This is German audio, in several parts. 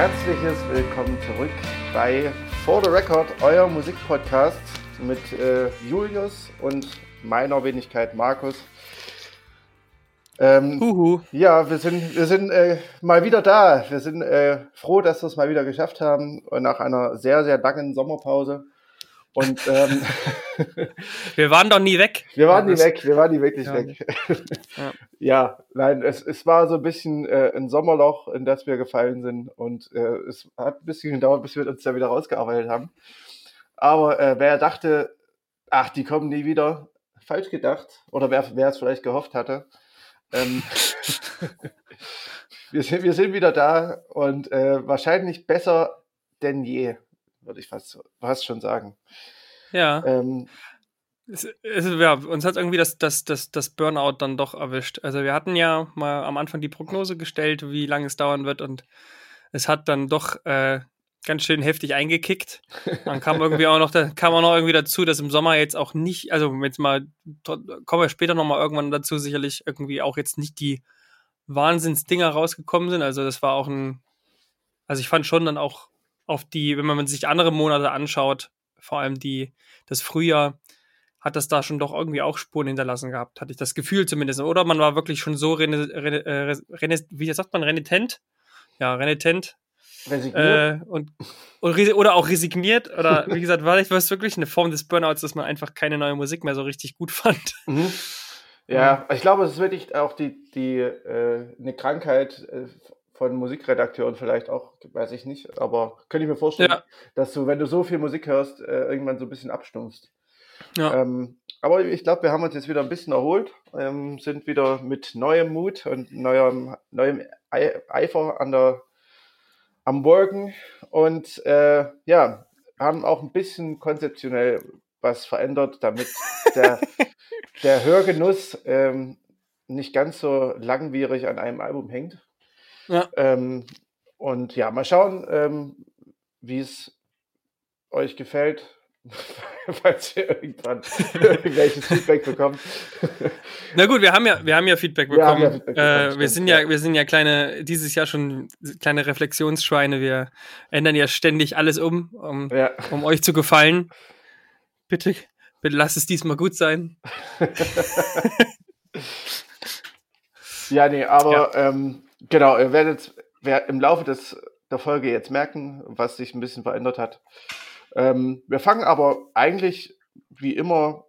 Herzliches Willkommen zurück bei For the Record, euer Musikpodcast mit äh, Julius und meiner Wenigkeit Markus. Ähm, Huhu. Ja, wir sind, wir sind äh, mal wieder da. Wir sind äh, froh, dass wir es mal wieder geschafft haben und nach einer sehr, sehr langen Sommerpause. Und ähm, Wir waren doch nie weg. wir waren Ja, nie weg, wir waren nie wirklich Ja, weg. Ja. Ja, nein, es, es war so ein bisschen äh, ein Sommerloch, in das wir gefallen sind und äh, es hat ein bisschen gedauert, bis wir uns da wieder rausgearbeitet haben. Aber äh, wer dachte, ach, die kommen nie wieder, falsch gedacht. Oder wer, wer es vielleicht gehofft hatte. Ähm, wir, sind, wir sind wieder da und äh, wahrscheinlich besser denn je, würde ich fast, fast schon sagen. Ja. Ähm, Es, es, ja, uns hat irgendwie das, das, das, das Burnout dann doch erwischt. Also wir hatten ja mal am Anfang die Prognose gestellt, wie lange es dauern wird und es hat dann doch äh, ganz schön heftig eingekickt. Dann kam irgendwie auch noch, kam auch noch irgendwie dazu, dass im Sommer jetzt auch nicht, also jetzt mal, kommen wir später nochmal irgendwann dazu, sicherlich irgendwie auch jetzt nicht die Wahnsinnsdinger rausgekommen sind. Also das war auch ein, also ich fand schon dann auch auf die, wenn man sich andere Monate anschaut, vor allem die, das Frühjahr, hat das da schon doch irgendwie auch Spuren hinterlassen gehabt, hatte ich das Gefühl zumindest. Oder man war wirklich schon so, rene, rene, äh, rene, wie sagt man, renitent? Ja, renitent. resigniert. Äh, und, oder auch resigniert. Oder wie gesagt, war es wirklich eine Form des Burnouts, dass man einfach keine neue Musik mehr so richtig gut fand. Mhm. Ja, ich glaube, es ist wirklich auch die, die äh, eine Krankheit äh, von Musikredakteuren vielleicht auch, weiß ich nicht, aber könnte ich mir vorstellen, Ja. dass du, wenn du so viel Musik hörst, äh, irgendwann so ein bisschen abstumpfst. Ja. Ähm, aber ich glaube, wir haben uns jetzt wieder ein bisschen erholt, ähm, sind wieder mit neuem Mut und neuem, neuem Ei- Eifer an der, am Worken und äh, ja, haben auch ein bisschen konzeptionell was verändert, damit der, der Hörgenuss ähm, nicht ganz so langwierig an einem Album hängt. Ja. Ähm, und ja, mal schauen, ähm, wie es euch gefällt, falls ihr irgendwann irgendwelches Feedback bekommt. Na gut, wir haben ja, wir haben ja Feedback Wir bekommen. ja Feedback bekommen, äh, wir stimmt, sind ja, ja. wir sind ja kleine, dieses Jahr schon kleine Reflexionsschweine. Wir ändern ja ständig alles um, um, ja. um euch zu gefallen. Bitte, bitte lasst es diesmal gut sein. ja, nee, aber Ähm, genau, ihr werdet wer im Laufe des, der Folge jetzt merken, was sich ein bisschen verändert hat. Ähm, wir fangen aber eigentlich wie immer,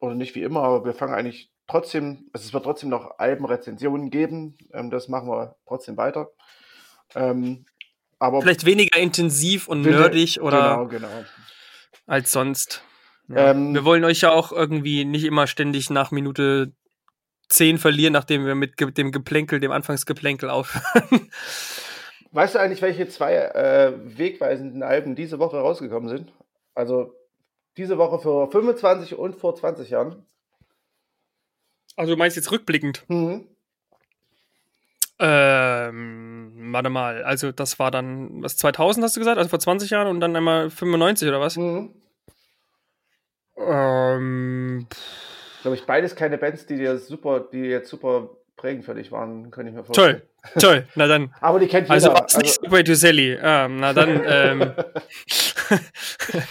oder nicht wie immer, aber wir fangen eigentlich trotzdem, also es wird trotzdem noch Albenrezensionen geben, ähm, das machen wir trotzdem weiter. Ähm, aber Vielleicht weniger intensiv und Bitte- nerdig oder Genau, genau. als sonst. Ja. Ähm, wir wollen euch ja auch irgendwie nicht immer ständig nach Minute 10 verlieren, nachdem wir mit dem Geplänkel, dem Anfangsgeplänkel aufhören. Weißt du eigentlich, welche zwei äh, wegweisenden Alben diese Woche rausgekommen sind? Also diese Woche vor 25 und vor 20 Jahren. also du meinst jetzt rückblickend? Mhm. Ähm, warte mal, also das war dann, was, 2000 hast du gesagt? Also vor 20 Jahren und dann einmal 95 oder was? Mhm. Ähm, Glaube ich, beides keine Bands, die dir super, die jetzt super prägend für dich waren, könnte ich mir vorstellen. toll, toll, na dann. Aber die kennt Also jeder. war es nicht Subway to Sally. Ah, na dann, ähm.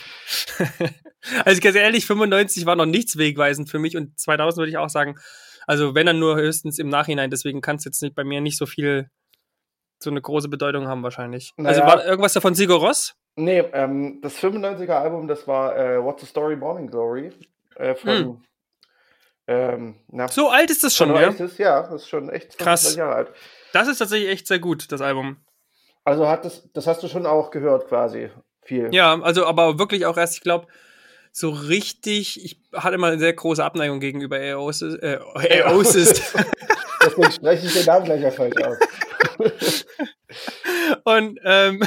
also ganz ehrlich, 95 war noch nichts wegweisend für mich und 2000 würde ich auch sagen, also wenn dann nur höchstens im Nachhinein, deswegen kann es jetzt nicht bei mir nicht so viel, so eine große Bedeutung haben wahrscheinlich. Also Naja. war irgendwas davon Sigur Ross? nee, ähm, das 95er Album, das war äh, What's the Story Morning Glory äh, von ähm, So alt ist das schon, ja? Oasis, ja, das ist schon echt Krass. 20 Jahre alt. Das ist tatsächlich echt sehr gut, das Album. Also hat das, das hast du schon auch gehört quasi. Viel. Ja, also aber wirklich auch erst, ich glaube, so richtig, ich hatte immer eine sehr große Abneigung gegenüber Aosis, äh, Aosis. Deswegen spreche ich den Namen gleich ja falsch aus. Und, ähm,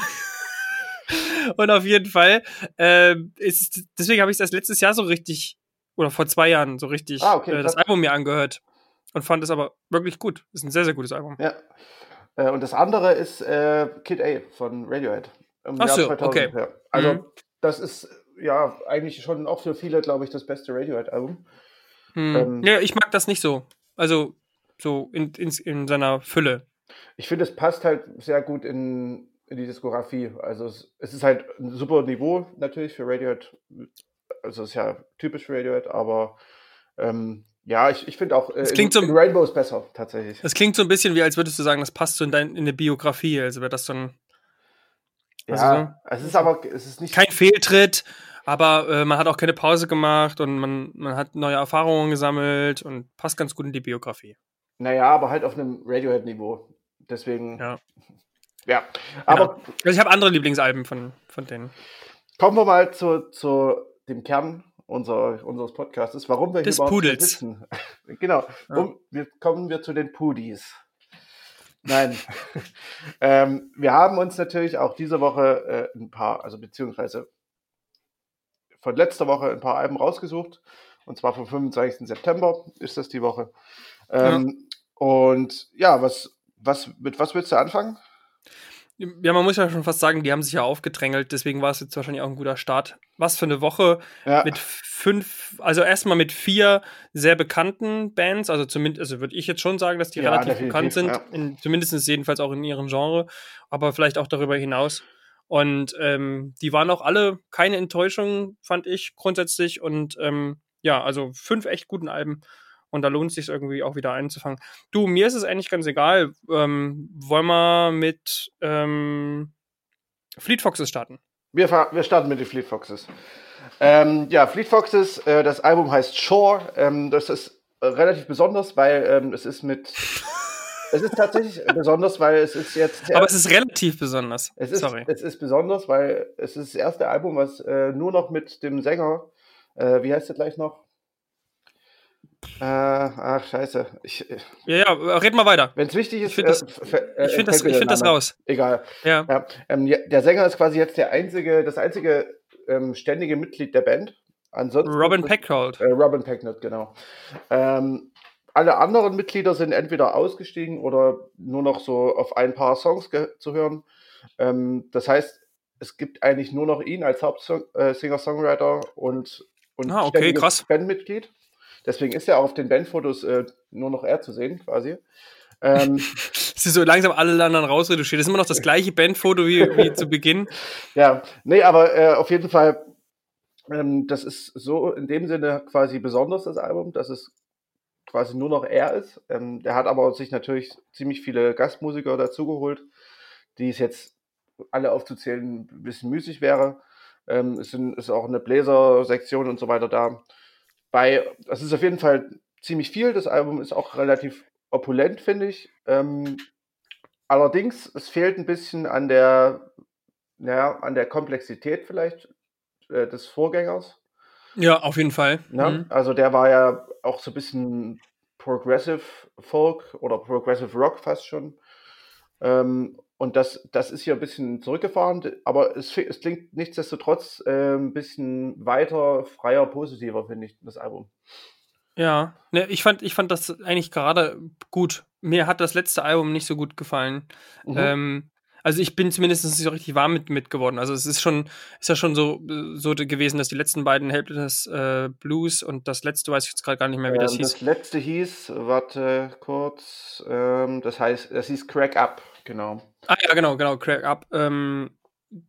und auf jeden Fall, ähm, ist, deswegen habe ich das letztes Jahr so richtig, oder vor zwei Jahren so richtig Ah, okay, äh, das. Album mir angehört. Und fand es aber wirklich gut. Ist ein sehr, sehr gutes Album. Ja. Äh, und das andere ist äh, Kid A von Radiohead. Im Ach so, okay. Ja. Also, Mhm. das ist ja eigentlich schon auch für viele, glaube ich, das beste Radiohead-Album. Hm. Ähm, ja, ich mag das nicht so. Also, so in, in, in seiner Fülle. Ich finde, es passt halt sehr gut in, in die Diskografie. Also es, es, ist halt ein super Niveau natürlich für Radiohead. Also ist ja typisch für Radiohead, aber ähm, ja, ich, ich finde auch äh, klingt in, so, in Rainbow ist besser, tatsächlich. Das klingt so ein bisschen wie, als würdest du sagen, das passt so in, dein, in eine Biografie. Also wäre das so ein. Ja, so, es ist aber es ist nicht. Kein Fehltritt, aber äh, man hat auch keine Pause gemacht und man, man hat neue Erfahrungen gesammelt und passt ganz gut in die Biografie. Naja, aber halt auf einem Radiohead-Niveau. Deswegen. Ja. Ja. Aber. Genau. Also ich habe andere Lieblingsalben von, von denen. Kommen wir mal zu, zu dem Kern unser, unseres Podcasts, warum wir Des hier Pudels. sitzen. genau. Ja. Um, wir, kommen wir zu den Pudis. Nein. ähm, wir haben uns natürlich auch diese Woche äh, ein paar, also beziehungsweise von letzter Woche ein paar Alben rausgesucht. Und zwar vom 25. September ist das die Woche. Ähm, ja. Und ja, was, was, mit was willst du anfangen? Ja, man muss ja schon fast sagen, die haben sich ja aufgedrängelt, deswegen war es jetzt wahrscheinlich auch ein guter Start. Was für eine Woche ja. mit fünf, also erstmal mit vier sehr bekannten Bands, also zumindest, also würde ich jetzt schon sagen, dass die ja, relativ bekannt sind, ja. in, zumindest jedenfalls auch in ihrem Genre, aber vielleicht auch darüber hinaus. Und ähm, die waren auch alle keine Enttäuschung, fand ich grundsätzlich. Und ähm, ja, also fünf echt guten Alben. Und da lohnt es sich irgendwie auch wieder einzufangen. Du, mir ist es eigentlich ganz egal. Ähm, wollen wir mit ähm, Fleet Foxes starten? Wir, wir starten mit den Fleet Foxes. Ähm, ja, Fleet Foxes, äh, das Album heißt Shore. Ähm, das ist äh, relativ besonders, weil ähm, es ist mit. es ist tatsächlich besonders, weil es ist jetzt. Aber es ist relativ besonders. Es ist, Sorry. Es ist besonders, weil es ist das erste Album, was äh, nur noch mit dem Sänger, äh, wie heißt der gleich noch? Äh, ach, scheiße. Ich, äh, ja, ja, red mal weiter. Wenn es wichtig ist, ich finde das, äh, find das, find das raus. Egal. Ja. ja ähm, der Sänger ist quasi jetzt der einzige, das einzige ähm, ständige Mitglied der Band. Ansonsten Robin Pecknold. Äh, Robin Pecknold, genau. Ähm, alle anderen Mitglieder sind entweder ausgestiegen oder nur noch so auf ein paar Songs zu hören. Ähm, das heißt, es gibt eigentlich nur noch ihn als Hauptsinger-Songwriter äh, und, und ah, okay, krass. Bandmitglied. Deswegen ist ja auf den Bandfotos äh, nur noch er zu sehen, quasi. Ähm, Sie so langsam alle anderen rausreduziert. Das ist immer noch das gleiche Bandfoto wie, wie zu Beginn. Ja, nee, aber äh, auf jeden Fall, ähm, das ist so in dem Sinne quasi besonders, das Album, dass es quasi nur noch er ist. Ähm, der hat aber sich natürlich ziemlich viele Gastmusiker dazugeholt, die es jetzt alle aufzuzählen ein bisschen müßig wäre. Ähm, es sind, ist auch eine Bläser-Sektion und so weiter da bei, das ist auf jeden Fall ziemlich viel. Das Album ist auch relativ opulent, finde ich. Ähm, allerdings, es fehlt ein bisschen an der, ja, an der Komplexität vielleicht äh, des Vorgängers. Ja, auf jeden Fall. Ja, mhm. Also der war ja auch so ein bisschen Progressive Folk oder Progressive Rock fast schon. Ähm, und das, das ist hier ein bisschen zurückgefahren, aber es, es klingt nichtsdestotrotz äh, ein bisschen weiter, freier, positiver, finde ich, das Album. Ja, ne, ich fand, ich fand das eigentlich gerade gut. Mir hat das letzte Album nicht so gut gefallen. Mhm. Ähm, also ich bin zumindest nicht so richtig warm mit, mit geworden. Also es ist schon, ist ja schon so, so gewesen, dass die letzten beiden Helpless äh, Blues und das letzte weiß ich jetzt gerade gar nicht mehr, wie das ähm, hieß. Das letzte hieß, warte kurz, ähm, das heißt, das hieß Crack Up, genau. Ah ja, genau, genau, Crack Up. Ähm,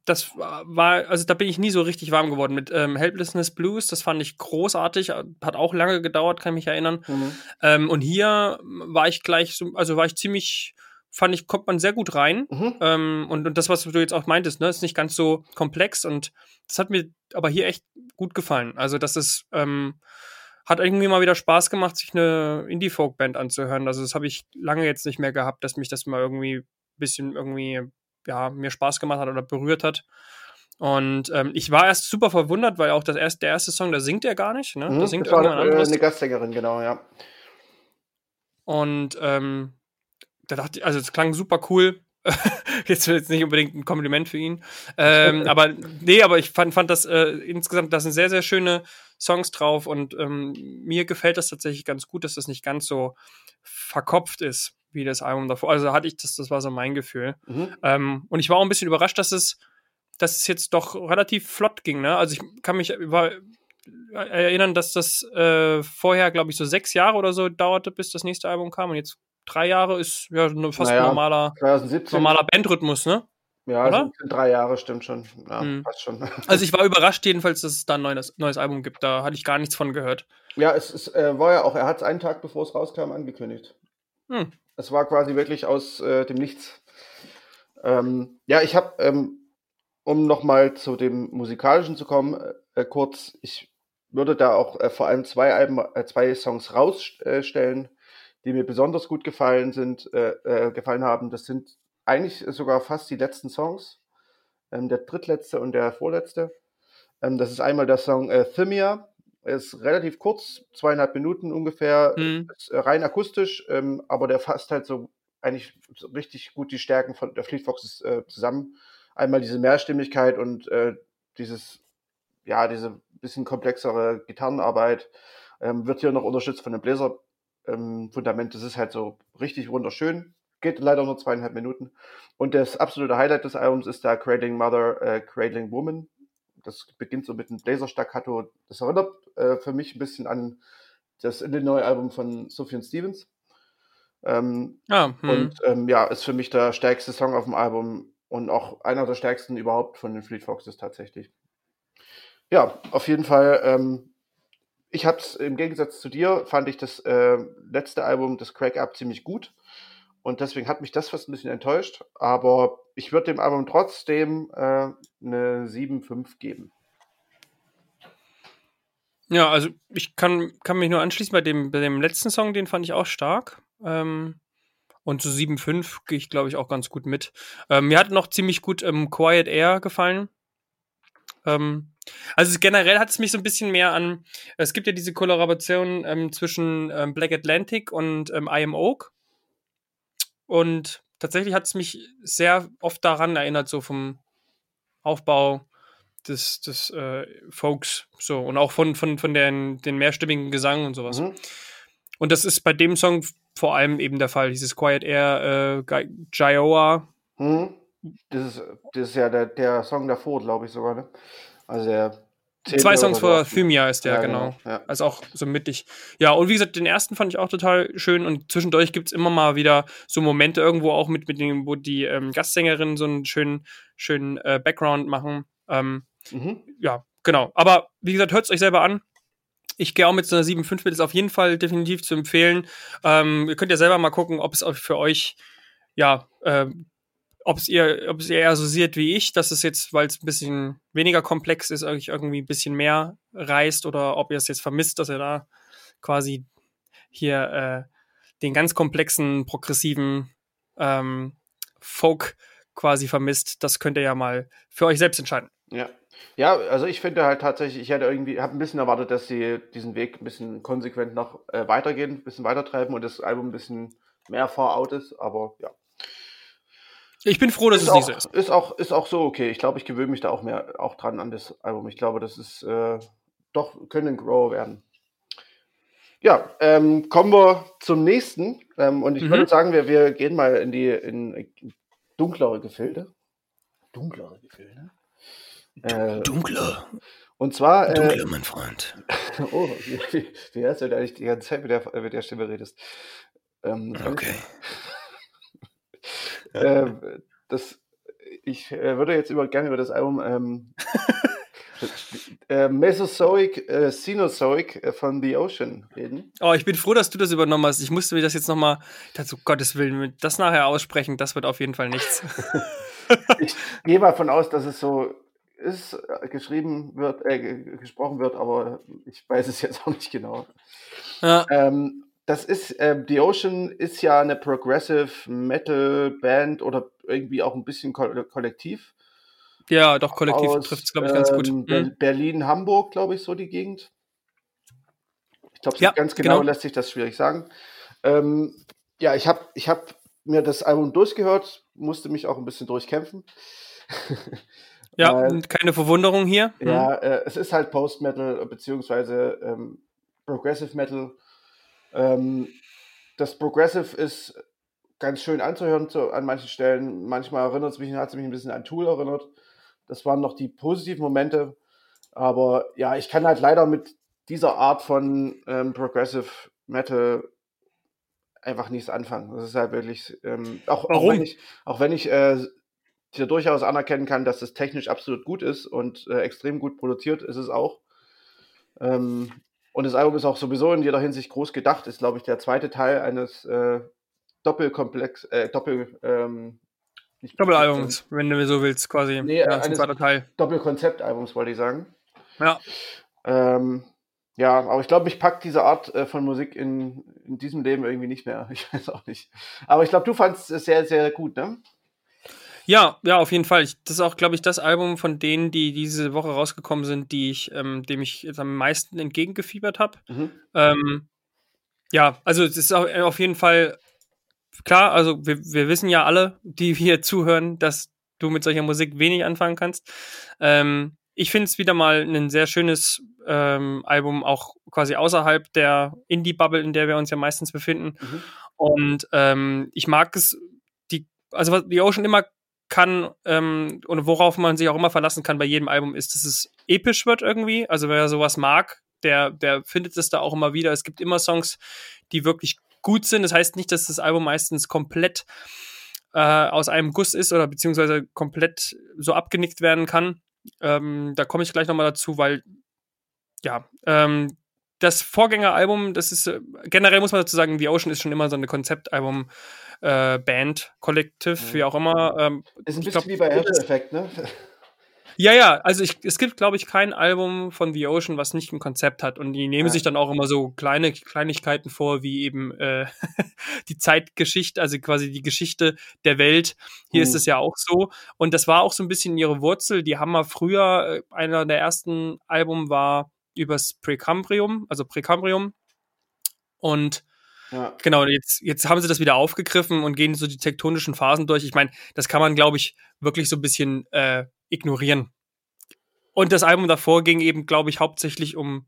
das war, also da bin ich nie so richtig warm geworden mit ähm, Helplessness Blues. Das fand ich großartig, hat auch lange gedauert, kann mich erinnern. Mhm. Ähm, und hier war ich gleich so, also war ich ziemlich, fand ich, kommt man sehr gut rein. Mhm. Ähm, und, und das, was du jetzt auch meintest, ne, ist nicht ganz so komplex und das hat mir aber hier echt gut gefallen. Also, das ist, ähm, hat irgendwie mal wieder Spaß gemacht, sich eine Indie-Folk-Band anzuhören. Also, das habe ich lange jetzt nicht mehr gehabt, dass mich das mal irgendwie bisschen irgendwie, ja, mir Spaß gemacht hat oder berührt hat. Und ähm, ich war erst super verwundert, weil auch das erste, der erste Song, da singt er gar nicht. Ne? Mhm, da singt das war eine, eine Gastsängerin, genau, ja. Und ähm, da dachte ich, also es klang super cool. jetzt jetzt nicht unbedingt ein Kompliment für ihn. Ähm, aber nee, aber ich fand, fand das äh, insgesamt, da sind sehr, sehr schöne Songs drauf und ähm, mir gefällt das tatsächlich ganz gut, dass das nicht ganz so verkopft ist wie das Album davor. Also hatte ich das, das war so mein Gefühl. Mhm. Ähm, und ich war auch ein bisschen überrascht, dass es, dass es jetzt doch relativ flott ging. Ne? Also ich kann mich war, erinnern, dass das äh, vorher, glaube ich, so sechs Jahre oder so dauerte, bis das nächste Album kam. Und jetzt drei Jahre ist ja fast naja, normaler, 2017, normaler Bandrhythmus, ne? Ja, Oder? drei Jahre, stimmt schon. Ja, hm. passt schon. Also ich war überrascht jedenfalls, dass es da ein neues, neues Album gibt. Da hatte ich gar nichts von gehört. Ja, es, es äh, war ja auch, er hat es einen Tag bevor es rauskam angekündigt. Hm. Es war quasi wirklich aus äh, dem Nichts. Ähm, ja, ich habe, ähm, um nochmal zu dem Musikalischen zu kommen, äh, kurz, ich würde da auch äh, vor allem zwei Alben, äh, zwei Songs rausstellen, die mir besonders gut gefallen sind, äh, gefallen haben. Das sind eigentlich sogar fast die letzten Songs. Ähm, der drittletzte und der vorletzte. Ähm, das ist einmal der Song äh, Thymia. Ist relativ kurz, zweieinhalb Minuten ungefähr. Mhm. Ist äh, rein akustisch, ähm, aber der fasst halt so eigentlich so richtig gut die Stärken von der Fleet Foxes äh, zusammen. Einmal diese Mehrstimmigkeit und äh, dieses, ja, diese bisschen komplexere Gitarrenarbeit. Ähm, wird hier noch unterstützt von dem Bläser-Fundament. Ähm, das ist halt so richtig wunderschön. Geht leider nur zweieinhalb Minuten. Und das absolute Highlight des Albums ist der Cradling Mother, äh, Cradling Woman. Das beginnt so mit einem Blazer-Staccato. Das erinnert äh, für mich ein bisschen an das Illinois-Album von Sufjan Stevens. Ähm, ah, hm. Und ähm, ja, ist für mich der stärkste Song auf dem Album und auch einer der stärksten überhaupt von den Fleet Foxes tatsächlich. Ja, auf jeden Fall. Ähm, ich habe es im Gegensatz zu dir, fand ich das äh, letzte Album, das Crack Up, ziemlich gut. Und deswegen hat mich das fast ein bisschen enttäuscht. Aber ich würde dem Album trotzdem äh, eine 7,5 geben. Ja, also ich kann, kann mich nur anschließen bei dem, bei dem letzten Song, den fand ich auch stark. Ähm, und zu so 7,5 gehe ich, glaube ich, auch ganz gut mit. Ähm, mir hat noch ziemlich gut ähm, Quiet Air gefallen. Ähm, also generell hat es mich so ein bisschen mehr an, es gibt ja diese Kollaboration ähm, zwischen ähm, Black Atlantic und ähm, I Am Oak. Und tatsächlich hat es mich sehr oft daran erinnert, so vom Aufbau des, des äh, Folks, so und auch von, von, von den, den mehrstimmigen Gesang und sowas. Mhm. Und das ist bei dem Song vor allem eben der Fall, dieses Quiet Air äh, Gioa. Mhm. Das, ist, das ist ja der, der Song davor, glaube ich sogar, ne? Also der Zwei Songs vor Thymia ist der, ja, genau. genau. Ja. Also auch so mittig. Ja, und wie gesagt, den ersten fand ich auch total schön und zwischendurch gibt es immer mal wieder so Momente irgendwo auch mit, mit dem, wo die ähm, Gastsängerinnen so einen schönen, schönen äh, Background machen. Ähm, mhm. Ja, genau. Aber wie gesagt, hört es euch selber an. Ich gehe auch mit so einer 7.5 mit, ist auf jeden Fall definitiv zu empfehlen. Ähm, ihr könnt ja selber mal gucken, ob es für euch ja äh, ob es ihr, ob es ihr eher so seht wie ich, dass es jetzt, weil es ein bisschen weniger komplex ist, euch irgendwie ein bisschen mehr reißt oder ob ihr es jetzt vermisst, dass ihr da quasi hier äh, den ganz komplexen, progressiven ähm, Folk quasi vermisst, das könnt ihr ja mal für euch selbst entscheiden. Ja. Ja, also ich finde halt tatsächlich, ich hätte irgendwie, habe ein bisschen erwartet, dass sie diesen Weg ein bisschen konsequent noch äh, weitergehen, ein bisschen weitertreiben und das Album ein bisschen mehr far out ist, aber ja, ich bin froh, dass ist es auch, nicht so ist. Ist auch, ist auch so okay. Ich glaube, ich gewöhne mich da auch mehr auch dran an das Album. Ich glaube, das ist äh, doch, können ein Grower werden. Ja, ähm, kommen wir zum nächsten. Ähm, und ich mhm. würde sagen, wir, wir gehen mal in die in dunklere Gefilde. Dunklere Gefilde? Äh, Dunkler. Und zwar. Äh, Dunkler, mein Freund. oh, wie, wie heißt du da nicht die ganze Zeit mit der, mit der Stimme redest? Ähm, okay. äh, das, ich äh, würde jetzt über, gerne über das Album ähm, äh, Mesozoic, äh, Cenozoic äh, von The Ocean reden. Oh, ich bin froh, dass du das übernommen hast. Ich musste mir das jetzt nochmal, dazu Gottes Willen, das nachher aussprechen, das wird auf jeden Fall nichts. ich gehe mal von aus, dass es so ist, äh, geschrieben wird, äh, gesprochen wird, aber ich weiß es jetzt auch nicht genau. Ja. Ähm, das ist, äh, The Ocean ist ja eine Progressive Metal Band oder irgendwie auch ein bisschen ko kollektiv. Ja, doch, kollektiv trifft es, glaube ich, ganz gut. Ähm, Berlin, Hamburg, glaube ich, so die Gegend. Ich glaube, ja, ganz genau, genau, lässt sich das schwierig sagen. Ähm, ja, ich habe ich hab mir das Album durchgehört, musste mich auch ein bisschen durchkämpfen. ja, Weil, keine Verwunderung hier. Ja, hm. äh, es ist halt Post-Metal beziehungsweise ähm, Progressive Metal ähm, das Progressive ist ganz schön anzuhören zu, an manchen Stellen. Manchmal erinnert es mich, hat es mich ein bisschen an Tool erinnert. Das waren noch die positiven Momente. Aber ja, ich kann halt leider mit dieser Art von ähm, Progressive Metal einfach nichts anfangen. Das ist halt wirklich, ähm, auch, auch, wenn ich, auch wenn ich äh, ja durchaus anerkennen kann, dass das technisch absolut gut ist und äh, extrem gut produziert ist es auch. Ähm, und das Album ist auch sowieso in jeder Hinsicht groß gedacht. Ist, glaube ich, der zweite Teil eines äh, Doppelkomplex, äh, Doppel, ähm, Doppelalbums, wenn du so willst, quasi. Nee, ja, eines Teil. Doppelkonzeptalbums, wollte ich sagen. Ja. Ähm, ja, aber ich glaube, ich packe diese Art äh, von Musik in, in diesem Leben irgendwie nicht mehr. Ich weiß auch nicht. Aber ich glaube, du fandest es sehr, sehr gut, ne? Ja, ja, auf jeden Fall. Ich, das ist auch, glaube ich, das Album von denen, die diese Woche rausgekommen sind, die ich, ähm, dem ich jetzt am meisten entgegengefiebert habe. Mhm. Ähm, ja, also es ist auf jeden Fall klar, also wir, wir wissen ja alle, die hier zuhören, dass du mit solcher Musik wenig anfangen kannst. Ähm, ich finde es wieder mal ein sehr schönes ähm, Album, auch quasi außerhalb der Indie-Bubble, in der wir uns ja meistens befinden. Mhm. Und ähm, ich mag es, die, also was die Ocean immer kann ähm, und worauf man sich auch immer verlassen kann bei jedem Album ist, dass es episch wird irgendwie. Also wer sowas mag, der, der findet es da auch immer wieder. Es gibt immer Songs, die wirklich gut sind. Das heißt nicht, dass das Album meistens komplett äh, aus einem Guss ist oder beziehungsweise komplett so abgenickt werden kann. Ähm, da komme ich gleich nochmal dazu, weil ja, ähm, das Vorgängeralbum, das ist äh, generell muss man dazu sagen, The Ocean ist schon immer so eine Konzeptalbum äh, Band, Collective, mhm. wie auch immer. Ähm, ist ein bisschen glaub, wie bei After Effect, ne? Ja, ja, also ich, es gibt, glaube ich, kein Album von The Ocean, was nicht ein Konzept hat. Und die nehmen ja. sich dann auch immer so kleine Kleinigkeiten vor, wie eben äh, die Zeitgeschichte, also quasi die Geschichte der Welt. Hier mhm. ist es ja auch so. Und das war auch so ein bisschen ihre Wurzel. Die haben mal früher, äh, einer der ersten Album war übers Präkambrium, also Präkambrium. Und ja. Genau, jetzt, jetzt haben sie das wieder aufgegriffen und gehen so die tektonischen Phasen durch. Ich meine, das kann man, glaube ich, wirklich so ein bisschen äh, ignorieren. Und das Album davor ging eben, glaube ich, hauptsächlich um,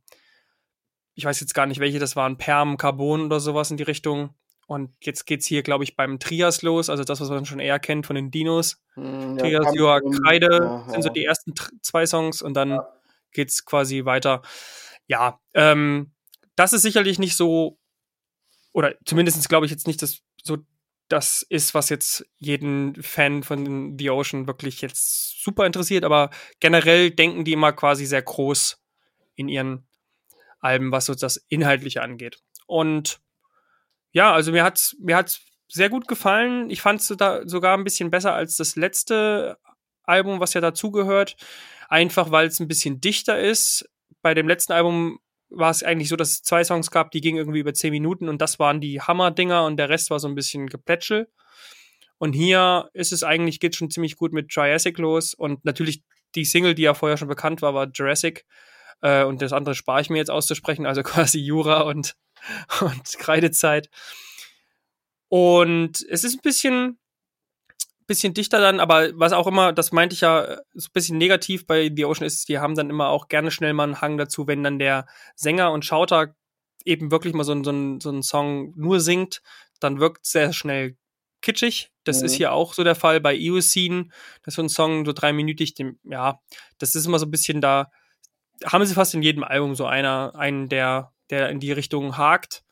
ich weiß jetzt gar nicht, welche das waren, Perm, Carbon oder sowas in die Richtung. Und jetzt geht es hier, glaube ich, beim Trias los, also das, was man schon eher kennt von den Dinos. Hm, ja, Trias, Joa, Kreide ja, sind so die ersten zwei Songs und dann ja. es quasi weiter. Ja, ähm, das ist sicherlich nicht so oder zumindest glaube ich jetzt nicht, dass so das ist, was jetzt jeden Fan von The Ocean wirklich jetzt super interessiert, aber generell denken die immer quasi sehr groß in ihren Alben, was so das Inhaltliche angeht. Und ja, also mir hat's, mir hat's sehr gut gefallen. Ich fand es sogar ein bisschen besser als das letzte Album, was ja dazugehört. Einfach weil es ein bisschen dichter ist. Bei dem letzten Album war es eigentlich so, dass es zwei Songs gab, die gingen irgendwie über zehn Minuten und das waren die Hammer-Dinger und der Rest war so ein bisschen Geplätschel. Und hier ist es eigentlich, geht schon ziemlich gut mit Triassic los und natürlich die Single, die ja vorher schon bekannt war, war Jurassic. Äh, und das andere spare ich mir jetzt auszusprechen, also quasi Jura und, und Kreidezeit. Und es ist ein bisschen, bisschen dichter dann, aber was auch immer, das meinte ich ja so ein bisschen negativ bei The Ocean ist, die haben dann immer auch gerne schnell mal einen Hang dazu, wenn dann der Sänger und Schauter eben wirklich mal so, so, so einen Song nur singt, dann wirkt es sehr schnell kitschig. Das mhm. ist hier auch so der Fall bei Eocene. Das ist so ein Song, so dreiminütig, dem, ja, das ist immer so ein bisschen da, haben sie fast in jedem Album so einer, einen, der, der in die Richtung hakt.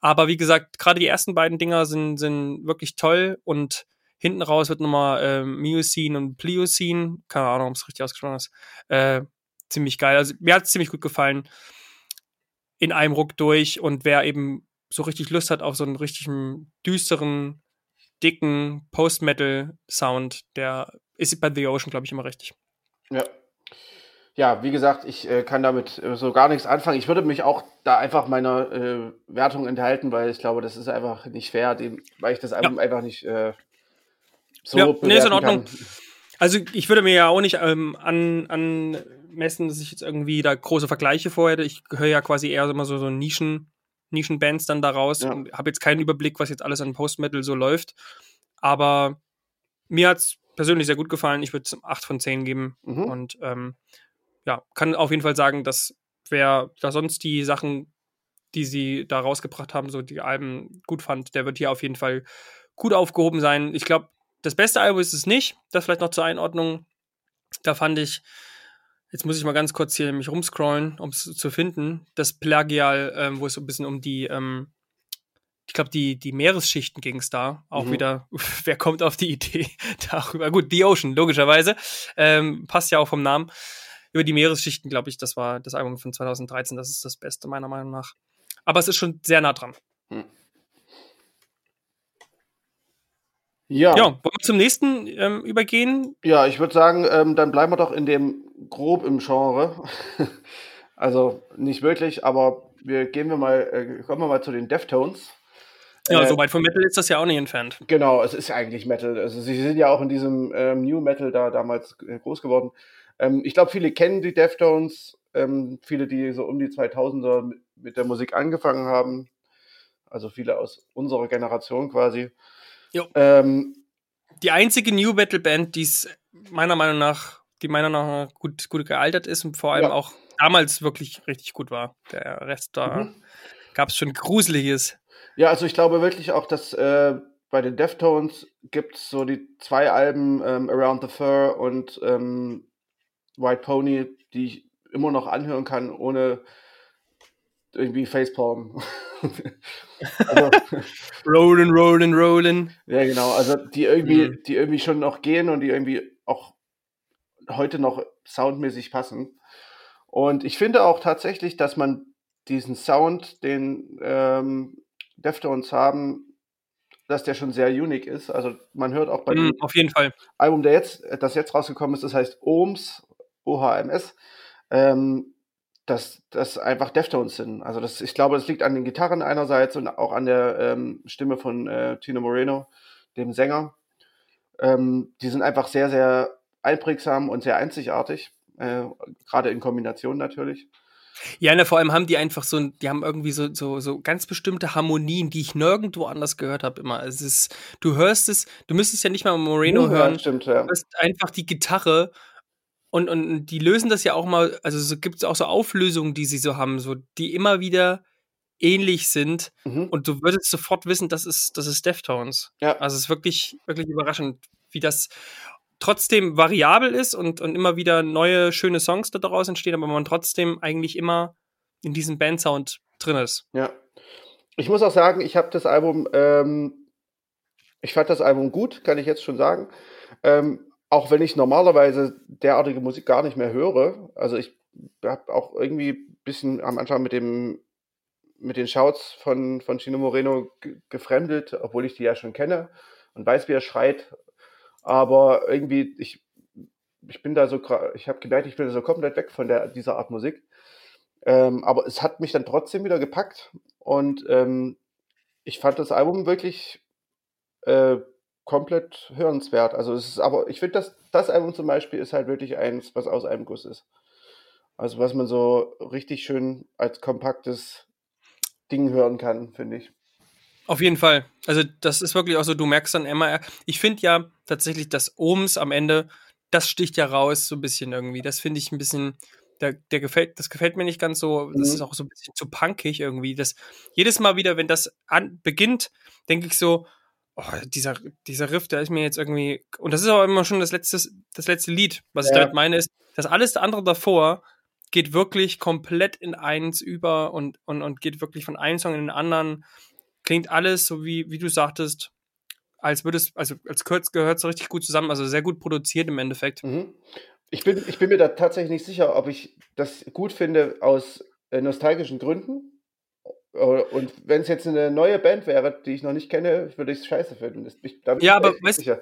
Aber wie gesagt, gerade die ersten beiden Dinger sind, sind wirklich toll und Hinten raus wird nochmal äh, Miocene und Pliocene, keine Ahnung, ob es richtig ausgesprochen ist, äh, ziemlich geil. Also mir hat es ziemlich gut gefallen. In einem Ruck durch und wer eben so richtig Lust hat auf so einen richtigen düsteren, dicken Post-Metal-Sound, der ist bei The Ocean, glaube ich, immer richtig. Ja. Ja, wie gesagt, ich äh, kann damit äh, so gar nichts anfangen. Ich würde mich auch da einfach meiner äh, Wertung enthalten, weil ich glaube, das ist einfach nicht fair, dem, weil ich das Album ja. einfach nicht äh, so ja, nee, ist in Ordnung. Kann. Also ich würde mir ja auch nicht ähm, an, anmessen, dass ich jetzt irgendwie da große Vergleiche vorhätte. Ich höre ja quasi eher immer so, so Nischen, Nischenbands dann daraus ja. und habe jetzt keinen Überblick, was jetzt alles an Post-Metal so läuft. Aber mir hat es persönlich sehr gut gefallen. Ich würde es 8 von 10 geben. Mhm. Und ähm, ja, kann auf jeden Fall sagen, dass wer da sonst die Sachen, die sie da rausgebracht haben, so die Alben gut fand, der wird hier auf jeden Fall gut aufgehoben sein. Ich glaube, das beste Album ist es nicht. Das vielleicht noch zur Einordnung. Da fand ich, jetzt muss ich mal ganz kurz hier mich rumscrollen, um es zu finden, das Plagial, ähm, wo es so ein bisschen um die, ähm, ich glaube, die, die Meeresschichten ging es da. Auch mhm. wieder, wer kommt auf die Idee darüber? Gut, The Ocean, logischerweise. Ähm, passt ja auch vom Namen. Über die Meeresschichten, glaube ich, das war das Album von 2013. Das ist das Beste, meiner Meinung nach. Aber es ist schon sehr nah dran. Ja. ja. Wollen wir zum nächsten ähm, übergehen? Ja, ich würde sagen, ähm, dann bleiben wir doch in dem grob im Genre. also nicht wirklich, aber wir gehen wir mal, äh, kommen wir mal zu den Deftones. Ja, äh, soweit von Metal ist das ja auch nicht entfernt. Genau, es ist eigentlich Metal. Also sie sind ja auch in diesem ähm, New Metal da damals äh, groß geworden. Ähm, ich glaube, viele kennen die Deftones, ähm, viele, die so um die 2000er mit der Musik angefangen haben. Also viele aus unserer Generation quasi. Ähm, die einzige New Metal Band, die es meiner Meinung nach, die meiner Meinung nach gut, gut gealtert ist und vor allem ja. auch damals wirklich richtig gut war. Der Rest da mhm. gab es schon Gruseliges. Ja, also ich glaube wirklich auch, dass äh, bei den Deftones gibt es so die zwei Alben ähm, Around the Fur und ähm, White Pony, die ich immer noch anhören kann, ohne irgendwie Facepalm. also, rollen, rollen, rollen. Ja, genau. Also die irgendwie, mhm. die irgendwie schon noch gehen und die irgendwie auch heute noch soundmäßig passen. Und ich finde auch tatsächlich, dass man diesen Sound, den ähm, Deftones haben, dass der schon sehr unique ist. Also man hört auch bei mm, dem auf jeden Fall. Album, der jetzt, das jetzt rausgekommen ist, das heißt Ohms, OHMS, ähm, dass das einfach Deftones sind. Also das, ich glaube, das liegt an den Gitarren einerseits und auch an der ähm, Stimme von äh, Tino Moreno, dem Sänger. Ähm, die sind einfach sehr, sehr einprägsam und sehr einzigartig, äh, gerade in Kombination natürlich. Ja, ne, vor allem haben die einfach so, die haben irgendwie so, so, so ganz bestimmte Harmonien, die ich nirgendwo anders gehört habe immer. Es ist, du hörst es, du müsstest ja nicht mal Moreno ja, hören. Stimmt, ja. Du hörst einfach die Gitarre und, und die lösen das ja auch mal, also so gibt es auch so Auflösungen, die sie so haben, so, die immer wieder ähnlich sind. Mhm. Und du würdest sofort wissen, das ist, das ist Deftones. Ja. Also es ist wirklich, wirklich überraschend, wie das trotzdem variabel ist und, und immer wieder neue, schöne Songs daraus entstehen, aber man trotzdem eigentlich immer in diesem Bandsound drin ist. Ja. Ich muss auch sagen, ich habe das Album, ähm, ich fand das Album gut, kann ich jetzt schon sagen. Ähm, auch wenn ich normalerweise derartige Musik gar nicht mehr höre, also ich habe auch irgendwie ein bisschen am Anfang mit dem mit den Shouts von, von Chino Moreno gefremdet, obwohl ich die ja schon kenne und weiß, wie er schreit. Aber irgendwie, ich, ich bin da so, ich habe gemerkt, ich bin da so komplett weg von der, dieser Art Musik. Ähm, aber es hat mich dann trotzdem wieder gepackt und ähm, ich fand das Album wirklich äh, komplett hörenswert. Also es ist aber, ich finde, das, das Album zum Beispiel ist halt wirklich eins, was aus einem Guss ist. Also was man so richtig schön als kompaktes Ding hören kann, finde ich. Auf jeden Fall. Also das ist wirklich auch so, du merkst dann immer, ich finde ja tatsächlich, dass Ohms am Ende, das sticht ja raus so ein bisschen irgendwie. Das finde ich ein bisschen, der, der gefällt, das gefällt mir nicht ganz so, das mhm. ist auch so ein bisschen zu punkig irgendwie. Das, jedes Mal wieder, wenn das an, beginnt, denke ich so, oh, dieser, dieser Riff, der ist mir jetzt irgendwie, und das ist aber immer schon das letzte, das letzte Lied. Was ja. ich damit meine, ist, dass alles andere davor geht wirklich komplett in eins über und, und, und geht wirklich von einem Song in den anderen. Klingt alles, so wie, wie du sagtest, als würde es, also als Kurz gehört es so richtig gut zusammen, also sehr gut produziert im Endeffekt. Mhm. Ich, bin, ich bin mir da tatsächlich nicht sicher, ob ich das gut finde aus äh, nostalgischen Gründen und wenn es jetzt eine neue Band wäre, die ich noch nicht kenne, würde ich es scheiße finden. Ich, ja, aber weißt, ja,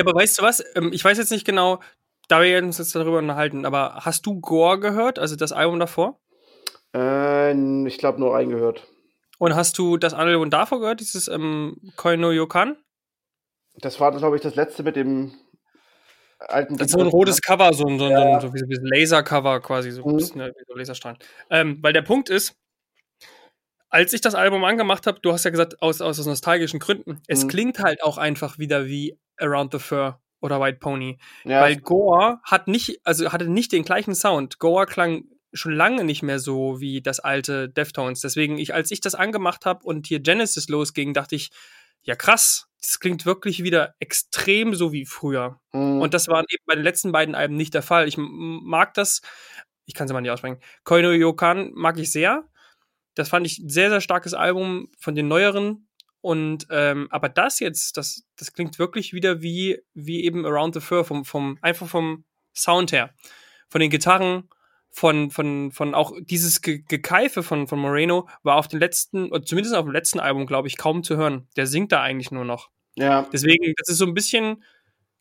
aber weißt du was? Ähm, ich weiß jetzt nicht genau, da wir uns jetzt darüber unterhalten, aber hast du Gore gehört, also das Album davor? Äh, ich glaube nur reingehört. Und hast du das Album davor gehört, dieses ähm, Koino Yokan? Das war, glaube ich, das letzte mit dem alten. Das ist so ein rotes Cover, so ein, so ein, ja. so ein Laser-Cover quasi, so ein mhm. bisschen ne, wie so Laserstrahlen. Ähm, weil der Punkt ist, als ich das Album angemacht habe, du hast ja gesagt, aus, aus, aus nostalgischen Gründen, es mhm. klingt halt auch einfach wieder wie Around the Fur oder White Pony. Ja. Weil Gore hat nicht, also hatte nicht den gleichen Sound. Gore klang schon lange nicht mehr so wie das alte Deftones. Deswegen, ich, als ich das angemacht habe und hier Genesis losging, dachte ich, ja krass, das klingt wirklich wieder extrem so wie früher. Mhm. Und das war eben bei den letzten beiden Alben nicht der Fall. Ich mag das, ich kann es mal nicht aussprechen. Koino Yokan mag ich sehr. Das fand ich ein sehr, sehr starkes Album von den neueren. Und ähm, aber das jetzt, das, das klingt wirklich wieder wie, wie eben Around the Fur, vom, vom, einfach vom Sound her. Von den Gitarren, von, von, von auch dieses Ge Gekeife von, von Moreno war auf den letzten, oder zumindest auf dem letzten Album, glaube ich, kaum zu hören. Der singt da eigentlich nur noch. Ja. Deswegen, das ist so ein bisschen,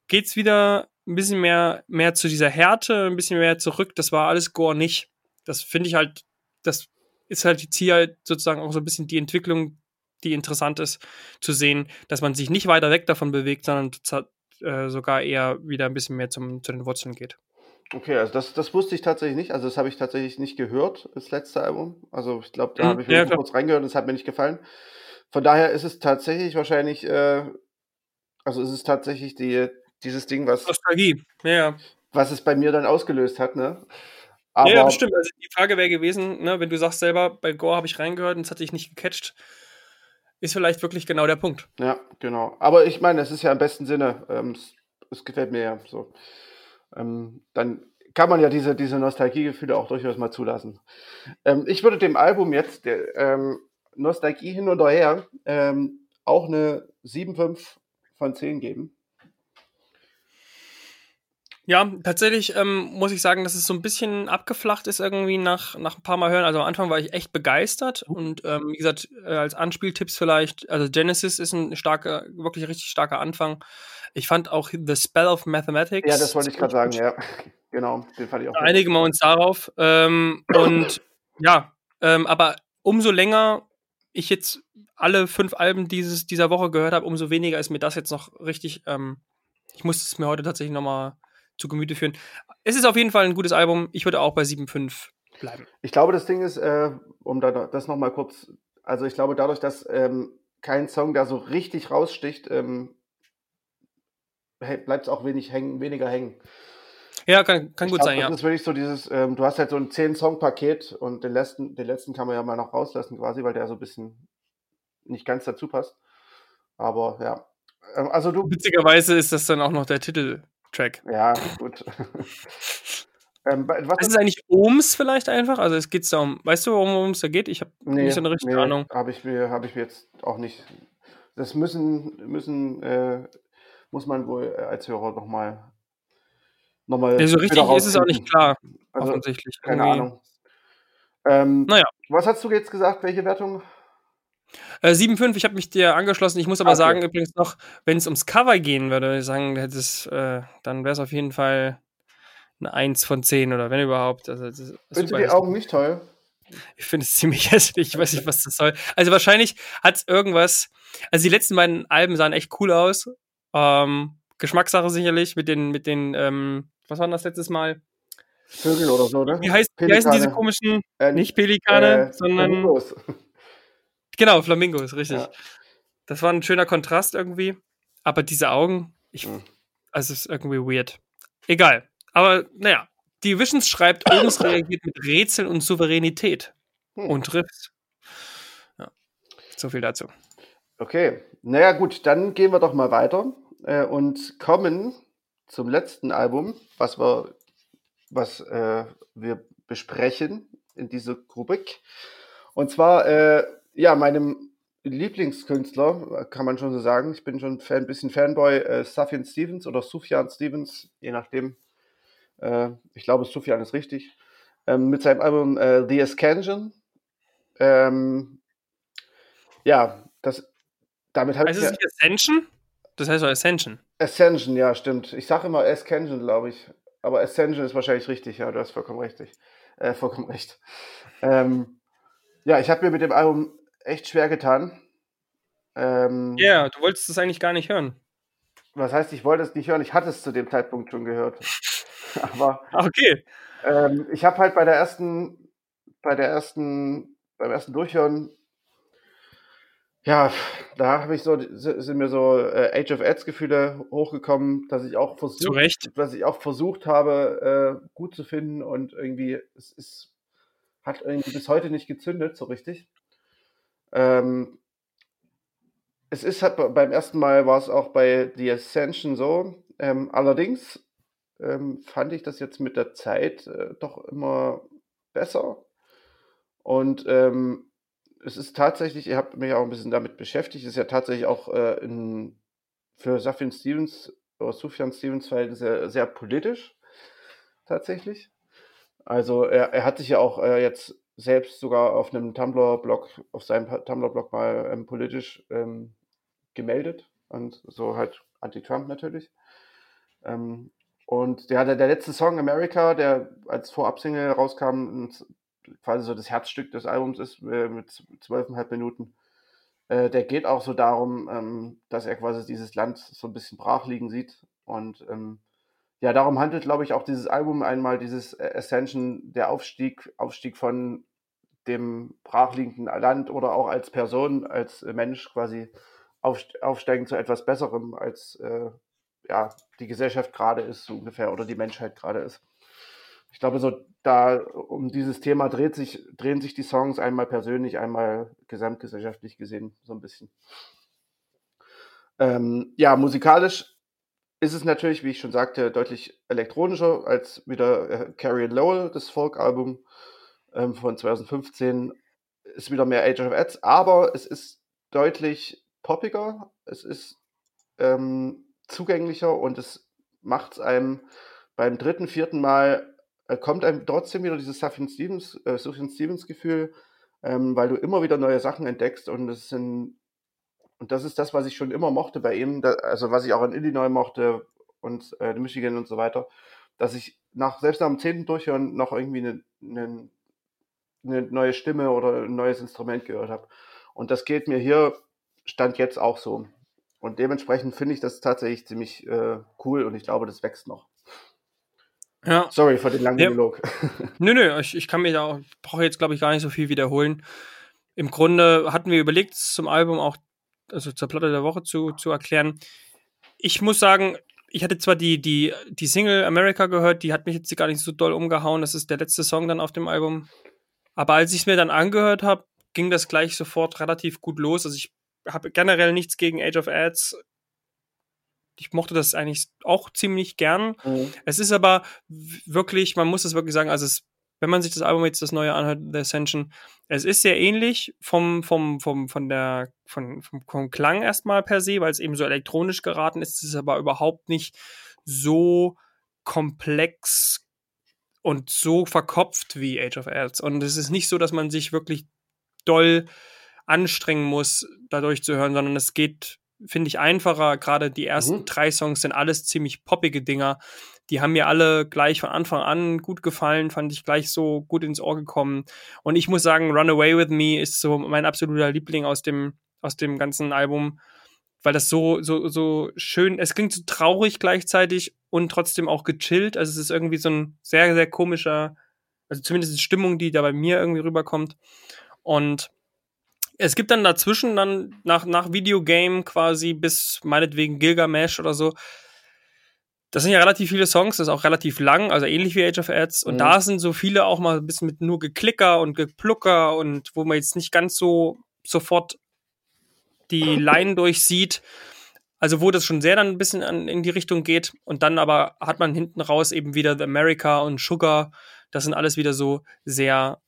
geht's wieder ein bisschen mehr, mehr zu dieser Härte, ein bisschen mehr zurück. Das war alles Gore nicht. Das finde ich halt, das ist halt jetzt hier sozusagen auch so ein bisschen die Entwicklung, die interessant ist, zu sehen, dass man sich nicht weiter weg davon bewegt, sondern äh, sogar eher wieder ein bisschen mehr zum, zu den Wurzeln geht. Okay, also das, das wusste ich tatsächlich nicht. Also das habe ich tatsächlich nicht gehört, das letzte Album. Also ich glaube, da mhm, habe ich ja, kurz reingehört und es hat mir nicht gefallen. Von daher ist es tatsächlich wahrscheinlich, äh, also ist es tatsächlich die, dieses Ding, was, Nostalgie. Ja, was es bei mir dann ausgelöst hat, ne? Aber, ja, das stimmt. Also die Frage wäre gewesen, ne, wenn du sagst selber, bei Gore habe ich reingehört und es hat dich nicht gecatcht, ist vielleicht wirklich genau der Punkt. Ja, genau. Aber ich meine, es ist ja im besten Sinne, ähm, es, es, gefällt mir ja so. Ähm, dann kann man ja diese, diese Nostalgiegefühle auch durchaus mal zulassen. Ähm, ich würde dem Album jetzt, der, ähm, Nostalgie hin und her, ähm, auch eine 7,5 von 10 geben. Ja, tatsächlich ähm, muss ich sagen, dass es so ein bisschen abgeflacht ist irgendwie nach, nach ein paar Mal hören. Also am Anfang war ich echt begeistert mhm. und ähm, wie gesagt, äh, als Anspieltipps vielleicht, also Genesis ist ein starker, wirklich richtig starker Anfang. Ich fand auch The Spell of Mathematics. Ja, das wollte ich gerade sagen, ja. Genau, den fand ich auch. Einigen wir uns darauf. Ähm, und ja, ähm, aber umso länger ich jetzt alle fünf Alben dieses, dieser Woche gehört habe, umso weniger ist mir das jetzt noch richtig. Ähm, ich muss es mir heute tatsächlich nochmal zu Gemüte führen. Es ist auf jeden Fall ein gutes Album. Ich würde auch bei 7,5 bleiben. Ich glaube, das Ding ist, äh, um da, das nochmal kurz, also ich glaube, dadurch, dass ähm, kein Song da so richtig raussticht, ähm, bleibt es auch wenig hängen, weniger hängen. Ja, kann, kann gut glaub, sein, ja. Das ist wirklich so dieses, ähm, du hast halt so ein 10-Song-Paket und den letzten, den letzten kann man ja mal noch rauslassen quasi, weil der so ein bisschen nicht ganz dazu passt. Aber ja. Ähm, also du. Witzigerweise ist das dann auch noch der Titeltrack. Ja, gut. ähm, was ist es eigentlich Ohms vielleicht einfach? Also es geht da um, weißt du, worum es da geht? Ich habe nee, nicht so eine richtige nee, Ahnung. Habe ich, mir, hab ich mir jetzt auch nicht. Das müssen, müssen äh, muss man wohl als Hörer nochmal nochmal. Ja, so richtig ist es auch nicht klar, also, offensichtlich. Keine Irgendwie. Ahnung. Ähm, naja. Was hast du jetzt gesagt? Welche Wertung? Äh, 7,5, ich habe mich dir angeschlossen. Ich muss aber okay. sagen, übrigens noch, wenn es ums Cover gehen würde, sagen, hättest, äh, dann wäre es auf jeden Fall eine 1 von 10 oder wenn überhaupt. Also, Findest du die Augen nicht toll? Ich finde es ziemlich hässlich. Ich weiß nicht, was das soll. Also wahrscheinlich hat es irgendwas. Also die letzten beiden Alben sahen echt cool aus. Ähm, Geschmackssache sicherlich mit den, mit den ähm, was war das letztes Mal? Vögel oder so, ne? Wie, heißt, wie heißen diese komischen, äh, nicht Pelikane, äh, sondern. Flamingos. Genau, Flamingos, richtig. Ja. Das war ein schöner Kontrast irgendwie. Aber diese Augen, ich, mhm. also es ist irgendwie weird. Egal. Aber naja, die Visions schreibt, Oms reagiert mit Rätsel und Souveränität. Hm. Und Riffs. Ja, so viel dazu. Okay, naja gut, dann gehen wir doch mal weiter äh, und kommen zum letzten Album, was wir, was äh, wir besprechen in dieser Rubrik. Und zwar, äh, ja, meinem Lieblingskünstler, kann man schon so sagen. Ich bin schon ein bisschen Fanboy, äh, Sufjan Stevens oder Sufjan Stevens, je nachdem. Äh, ich glaube, Sufjan ist richtig. Ähm, mit seinem Album äh, The Ascension. Ähm, ja, das, damit habe ich. Heißt es nicht Ascension? Das heißt doch Ascension. Ascension, ja, stimmt. Ich sage immer Ascension, glaube ich. Aber Ascension ist wahrscheinlich richtig, ja, du hast vollkommen richtig. Äh, vollkommen recht. Ähm, ja, ich habe mir mit dem Album echt schwer getan. Ähm, ja, yeah, du wolltest es eigentlich gar nicht hören. Was heißt, ich wollte es nicht hören? Ich hatte es zu dem Zeitpunkt schon gehört. Aber okay. Ähm, ich habe halt bei der ersten, bei der ersten, beim ersten Durchhören ja, da habe ich so, sind mir so äh, Age of Ads Gefühle hochgekommen, dass ich auch versucht, dass ich auch versucht habe, äh, gut zu finden und irgendwie, es ist, hat irgendwie bis heute nicht gezündet, so richtig. Ähm, es ist halt beim ersten Mal war es auch bei The Ascension so. Ähm, allerdings ähm, fand ich das jetzt mit der Zeit äh, doch immer besser. Und ähm, es ist tatsächlich, ihr habt mich auch ein bisschen damit beschäftigt, es ist ja tatsächlich auch äh, in, für Safin Stevens oder Sufjan Stevens sehr, sehr politisch, tatsächlich. Also er, er hat sich ja auch äh, jetzt selbst sogar auf einem Tumblr-Blog, auf seinem Tumblr-Blog mal ähm, politisch ähm, gemeldet und so halt anti-Trump natürlich. Ähm, und der, der, letzte Song America, der als Vorab-Single rauskam, quasi so das Herzstück des Albums ist, äh, mit zwölfeinhalb Minuten, äh, der geht auch so darum, ähm, dass er quasi dieses Land so ein bisschen brach liegen sieht. Und ähm, ja, darum handelt, glaube ich, auch dieses Album einmal, dieses Ascension, der Aufstieg, Aufstieg von dem brachliegenden Land oder auch als Person, als Mensch quasi aufsteigen zu etwas Besserem, als äh, ja, die Gesellschaft gerade ist, so ungefähr, oder die Menschheit gerade ist. Ich glaube, so da um dieses Thema dreht sich, drehen sich die Songs einmal persönlich, einmal gesamtgesellschaftlich gesehen, so ein bisschen. Ähm, ja, musikalisch ist es natürlich, wie ich schon sagte, deutlich elektronischer als wieder äh, Carrie Lowell, das Folk-Album ähm, von 2015. Ist wieder mehr Age of Ads, aber es ist deutlich poppiger, es ist ähm, zugänglicher und es macht es einem beim dritten, vierten Mal, äh, kommt einem trotzdem wieder dieses Sufjan Stevens, äh, Stevens Gefühl, ähm, weil du immer wieder neue Sachen entdeckst und es sind und das ist das, was ich schon immer mochte bei ihm, da, also was ich auch in Illinois mochte und äh, Michigan und so weiter, dass ich nach, selbst nach dem zehnten Durchhören noch irgendwie eine, eine, eine neue Stimme oder ein neues Instrument gehört habe. Und das geht mir hier, stand jetzt auch so. Und dementsprechend finde ich das tatsächlich ziemlich äh, cool und ich glaube, das wächst noch. Ja. Sorry für den langen ja. Monolog. Nö, nö, ich, ich kann mich da, brauche jetzt glaube ich gar nicht so viel wiederholen. Im Grunde hatten wir überlegt, zum Album auch, also zur Platte der Woche zu, zu erklären. Ich muss sagen, ich hatte zwar die, die, die Single America gehört, die hat mich jetzt gar nicht so doll umgehauen. Das ist der letzte Song dann auf dem Album. Aber als ich es mir dann angehört habe, ging das gleich sofort relativ gut los. Also ich habe generell nichts gegen Age of Ads. Ich mochte das eigentlich auch ziemlich gern. Mhm. Es ist aber wirklich, man muss es wirklich sagen, also es, wenn man sich das Album jetzt das neue anhört, The Ascension, es ist sehr ähnlich vom, vom, vom, von der, von, vom, vom Klang erstmal per se, weil es eben so elektronisch geraten ist. Es ist aber überhaupt nicht so komplex und so verkopft wie Age of Ads. Und es ist nicht so, dass man sich wirklich doll anstrengen muss, dadurch zu hören, sondern es geht, finde ich, einfacher. Gerade die ersten mhm. drei Songs sind alles ziemlich poppige Dinger. Die haben mir alle gleich von Anfang an gut gefallen, fand ich gleich so gut ins Ohr gekommen. Und ich muss sagen, Run Away With Me ist so mein absoluter Liebling aus dem, aus dem ganzen Album, weil das so, so, so schön, es klingt so traurig gleichzeitig und trotzdem auch gechillt. Also es ist irgendwie so ein sehr, sehr komischer, also zumindest die Stimmung, die da bei mir irgendwie rüberkommt. Und es gibt dann dazwischen dann nach, nach Videogame quasi bis meinetwegen Gilgamesh oder so. Das sind ja relativ viele Songs, das ist auch relativ lang, also ähnlich wie Age of Ads. Und mhm. da sind so viele auch mal ein bisschen mit nur Geklicker und Geplucker und wo man jetzt nicht ganz so sofort die Line durchsieht. Also wo das schon sehr dann ein bisschen an, in die Richtung geht. Und dann aber hat man hinten raus eben wieder The America und Sugar. Das sind alles wieder so sehr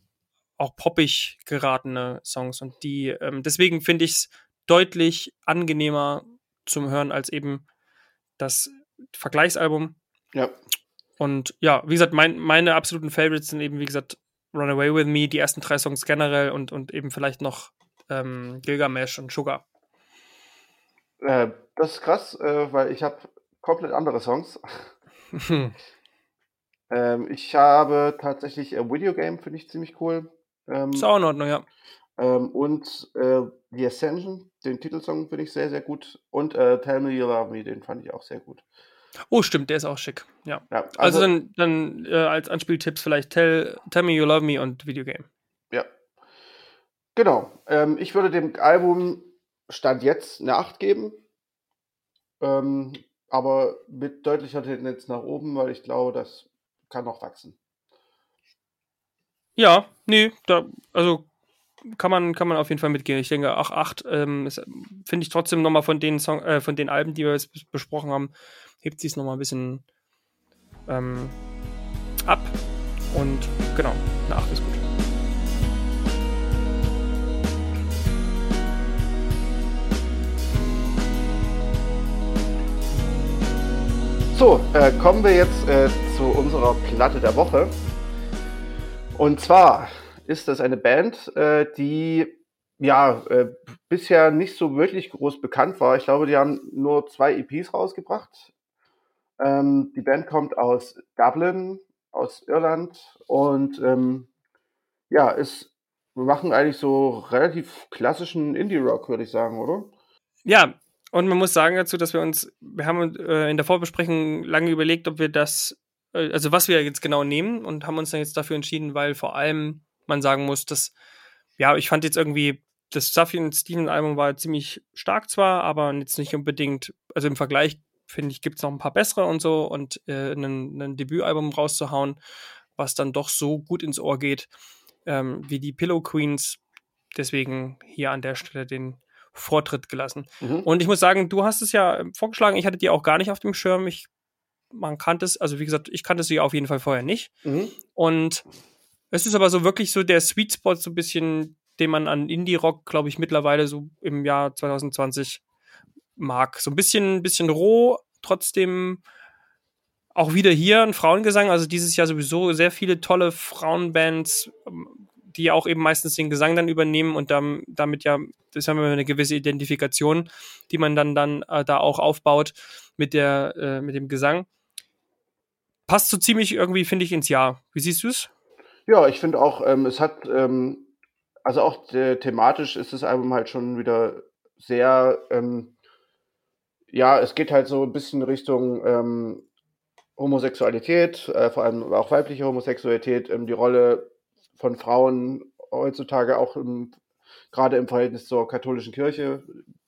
auch poppig geratene Songs. Und die, ähm, deswegen finde ich es deutlich angenehmer zum Hören als eben das Vergleichsalbum. Ja. Und ja, wie gesagt, mein, meine absoluten Favorites sind eben, wie gesagt, Run Away With Me, die ersten drei Songs generell und, und eben vielleicht noch ähm, Gilgamesh und Sugar. Äh, das ist krass, äh, weil ich habe komplett andere Songs. ähm, ich habe tatsächlich ein Videogame, finde ich ziemlich cool. Ähm, ist auch in Ordnung, ja. Ähm, und äh, The Ascension, den Titelsong finde ich sehr, sehr gut. Und äh, Tell Me You Love Me, den fand ich auch sehr gut. Oh, stimmt, der ist auch schick. Ja. ja also, also, dann, dann äh, als Anspieltipps vielleicht Tell, Tell Me You Love Me und Videogame. Ja. Genau. Ähm, ich würde dem Album Stand jetzt eine 8 geben. Ähm, aber mit deutlicher Tendenz nach oben, weil ich glaube, das kann noch wachsen. Ja, nee, da, also kann man, kann man auf jeden Fall mitgehen. Ich denke, ach, 8 ähm, finde ich trotzdem nochmal von den äh, von den Alben, die wir jetzt besprochen haben, hebt sie es nochmal ein bisschen ähm, ab. Und genau, eine 8 ist gut. So, äh, kommen wir jetzt äh, zu unserer Platte der Woche. Und zwar ist das eine Band, äh, die ja äh, bisher nicht so wirklich groß bekannt war. Ich glaube, die haben nur zwei EPs rausgebracht. Ähm, die Band kommt aus Dublin, aus Irland und ähm, ja, ist, wir machen eigentlich so relativ klassischen Indie-Rock, würde ich sagen, oder? Ja, und man muss sagen dazu, dass wir uns, wir haben äh, in der Vorbesprechung lange überlegt, ob wir das, äh, also was wir jetzt genau nehmen und haben uns dann jetzt dafür entschieden, weil vor allem man sagen muss, dass, ja, ich fand jetzt irgendwie, das Safin Steven Album war ziemlich stark zwar, aber jetzt nicht unbedingt, also im Vergleich finde ich, gibt es noch ein paar bessere und so und äh, ein Debütalbum rauszuhauen, was dann doch so gut ins Ohr geht, ähm, wie die Pillow Queens. Deswegen hier an der Stelle den Vortritt gelassen. Mhm. Und ich muss sagen, du hast es ja vorgeschlagen, ich hatte die auch gar nicht auf dem Schirm. Ich, man kannte es, also wie gesagt, ich kannte sie auf jeden Fall vorher nicht. Mhm. Und es ist aber so wirklich so der Sweet Spot, so ein bisschen, den man an Indie-Rock, glaube ich, mittlerweile so im Jahr 2020 mag. So ein bisschen, bisschen roh, trotzdem auch wieder hier ein Frauengesang. Also dieses Jahr sowieso sehr viele tolle Frauenbands, die auch eben meistens den Gesang dann übernehmen und dann, damit ja, das haben wir eine gewisse Identifikation, die man dann, dann äh, da auch aufbaut mit, der, äh, mit dem Gesang. Passt so ziemlich irgendwie, finde ich, ins Jahr. Wie siehst du es? Ja, ich finde auch, ähm, es hat, ähm, also auch thematisch ist das Album halt schon wieder sehr, ähm, ja, es geht halt so ein bisschen Richtung ähm, Homosexualität, äh, vor allem auch weibliche Homosexualität, ähm, die Rolle von Frauen heutzutage auch im, gerade im Verhältnis zur katholischen Kirche.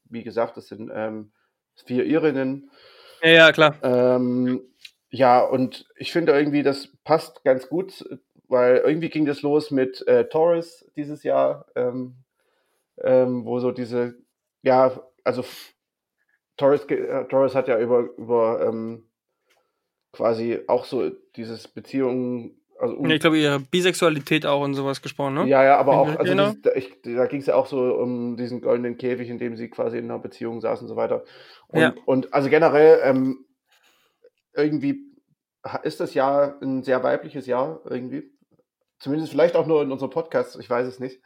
Wie gesagt, das sind ähm, vier Irinnen. Ja, ja klar. Ähm, ja, und ich finde irgendwie, das passt ganz gut, weil irgendwie ging das los mit äh, Taurus dieses Jahr, ähm, ähm, wo so diese, ja, also Taurus, äh, hat ja über, über ähm, quasi auch so dieses Beziehungen also um, ich glaube, ihre Bisexualität auch und sowas gesprochen, ne? Ja, ja, aber auch, also genau. dieses, ich, da ging es ja auch so um diesen goldenen Käfig, in dem sie quasi in einer Beziehung saß und so weiter. Und, ja. und also generell, ähm, irgendwie ist das Jahr ein sehr weibliches Jahr, irgendwie. Zumindest vielleicht auch nur in unserem Podcast, ich weiß es nicht.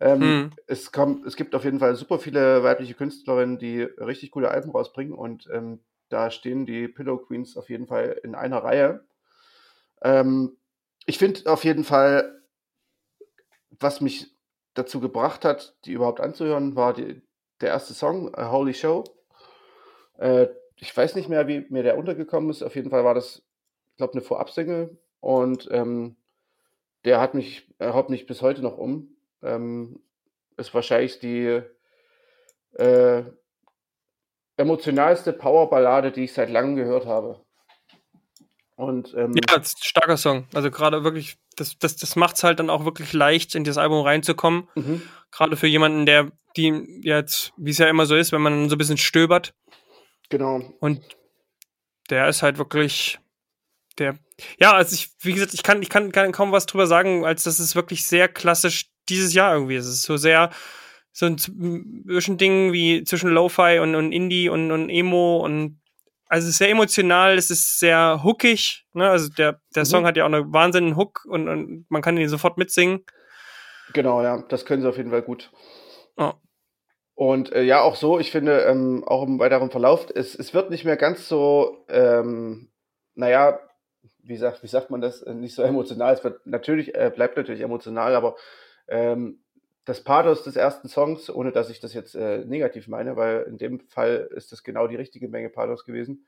Ähm, mhm. es, kommt, es gibt auf jeden Fall super viele weibliche Künstlerinnen, die richtig coole Alben rausbringen und ähm, da stehen die Pillow Queens auf jeden Fall in einer Reihe. Ähm, ich finde auf jeden Fall, was mich dazu gebracht hat, die überhaupt anzuhören, war die, der erste Song, A Holy Show. Äh, ich weiß nicht mehr, wie mir der untergekommen ist. Auf jeden Fall war das, ich glaube, eine Vorabsingle. Und ähm, der hat mich, er haut mich bis heute noch um. Ähm, ist wahrscheinlich die äh, emotionalste Powerballade, die ich seit langem gehört habe. Und, ähm, ja, starker Song. Also gerade wirklich, das, das, das macht es halt dann auch wirklich leicht, in das Album reinzukommen. Mhm. Gerade für jemanden, der die jetzt, wie es ja immer so ist, wenn man so ein bisschen stöbert. Genau. Und der ist halt wirklich der. Ja, also ich, wie gesagt, ich kann, ich kann, kann kaum was drüber sagen, als dass es wirklich sehr klassisch dieses Jahr irgendwie ist. Es ist so sehr so ein Zwischending wie zwischen Lo-Fi und, und Indie und, und Emo und also es ist sehr emotional, es ist sehr hookig, ne? Also der, der mhm. Song hat ja auch einen wahnsinnigen Hook und, und man kann ihn sofort mitsingen. Genau, ja, das können sie auf jeden Fall gut. Oh. Und äh, ja, auch so, ich finde, ähm, auch im weiteren Verlauf, es, es wird nicht mehr ganz so, ähm, naja, wie sagt, wie sagt man das, nicht so emotional. Es wird natürlich, äh, bleibt natürlich emotional, aber ähm, das Pathos des ersten Songs, ohne dass ich das jetzt äh, negativ meine, weil in dem Fall ist das genau die richtige Menge Pathos gewesen.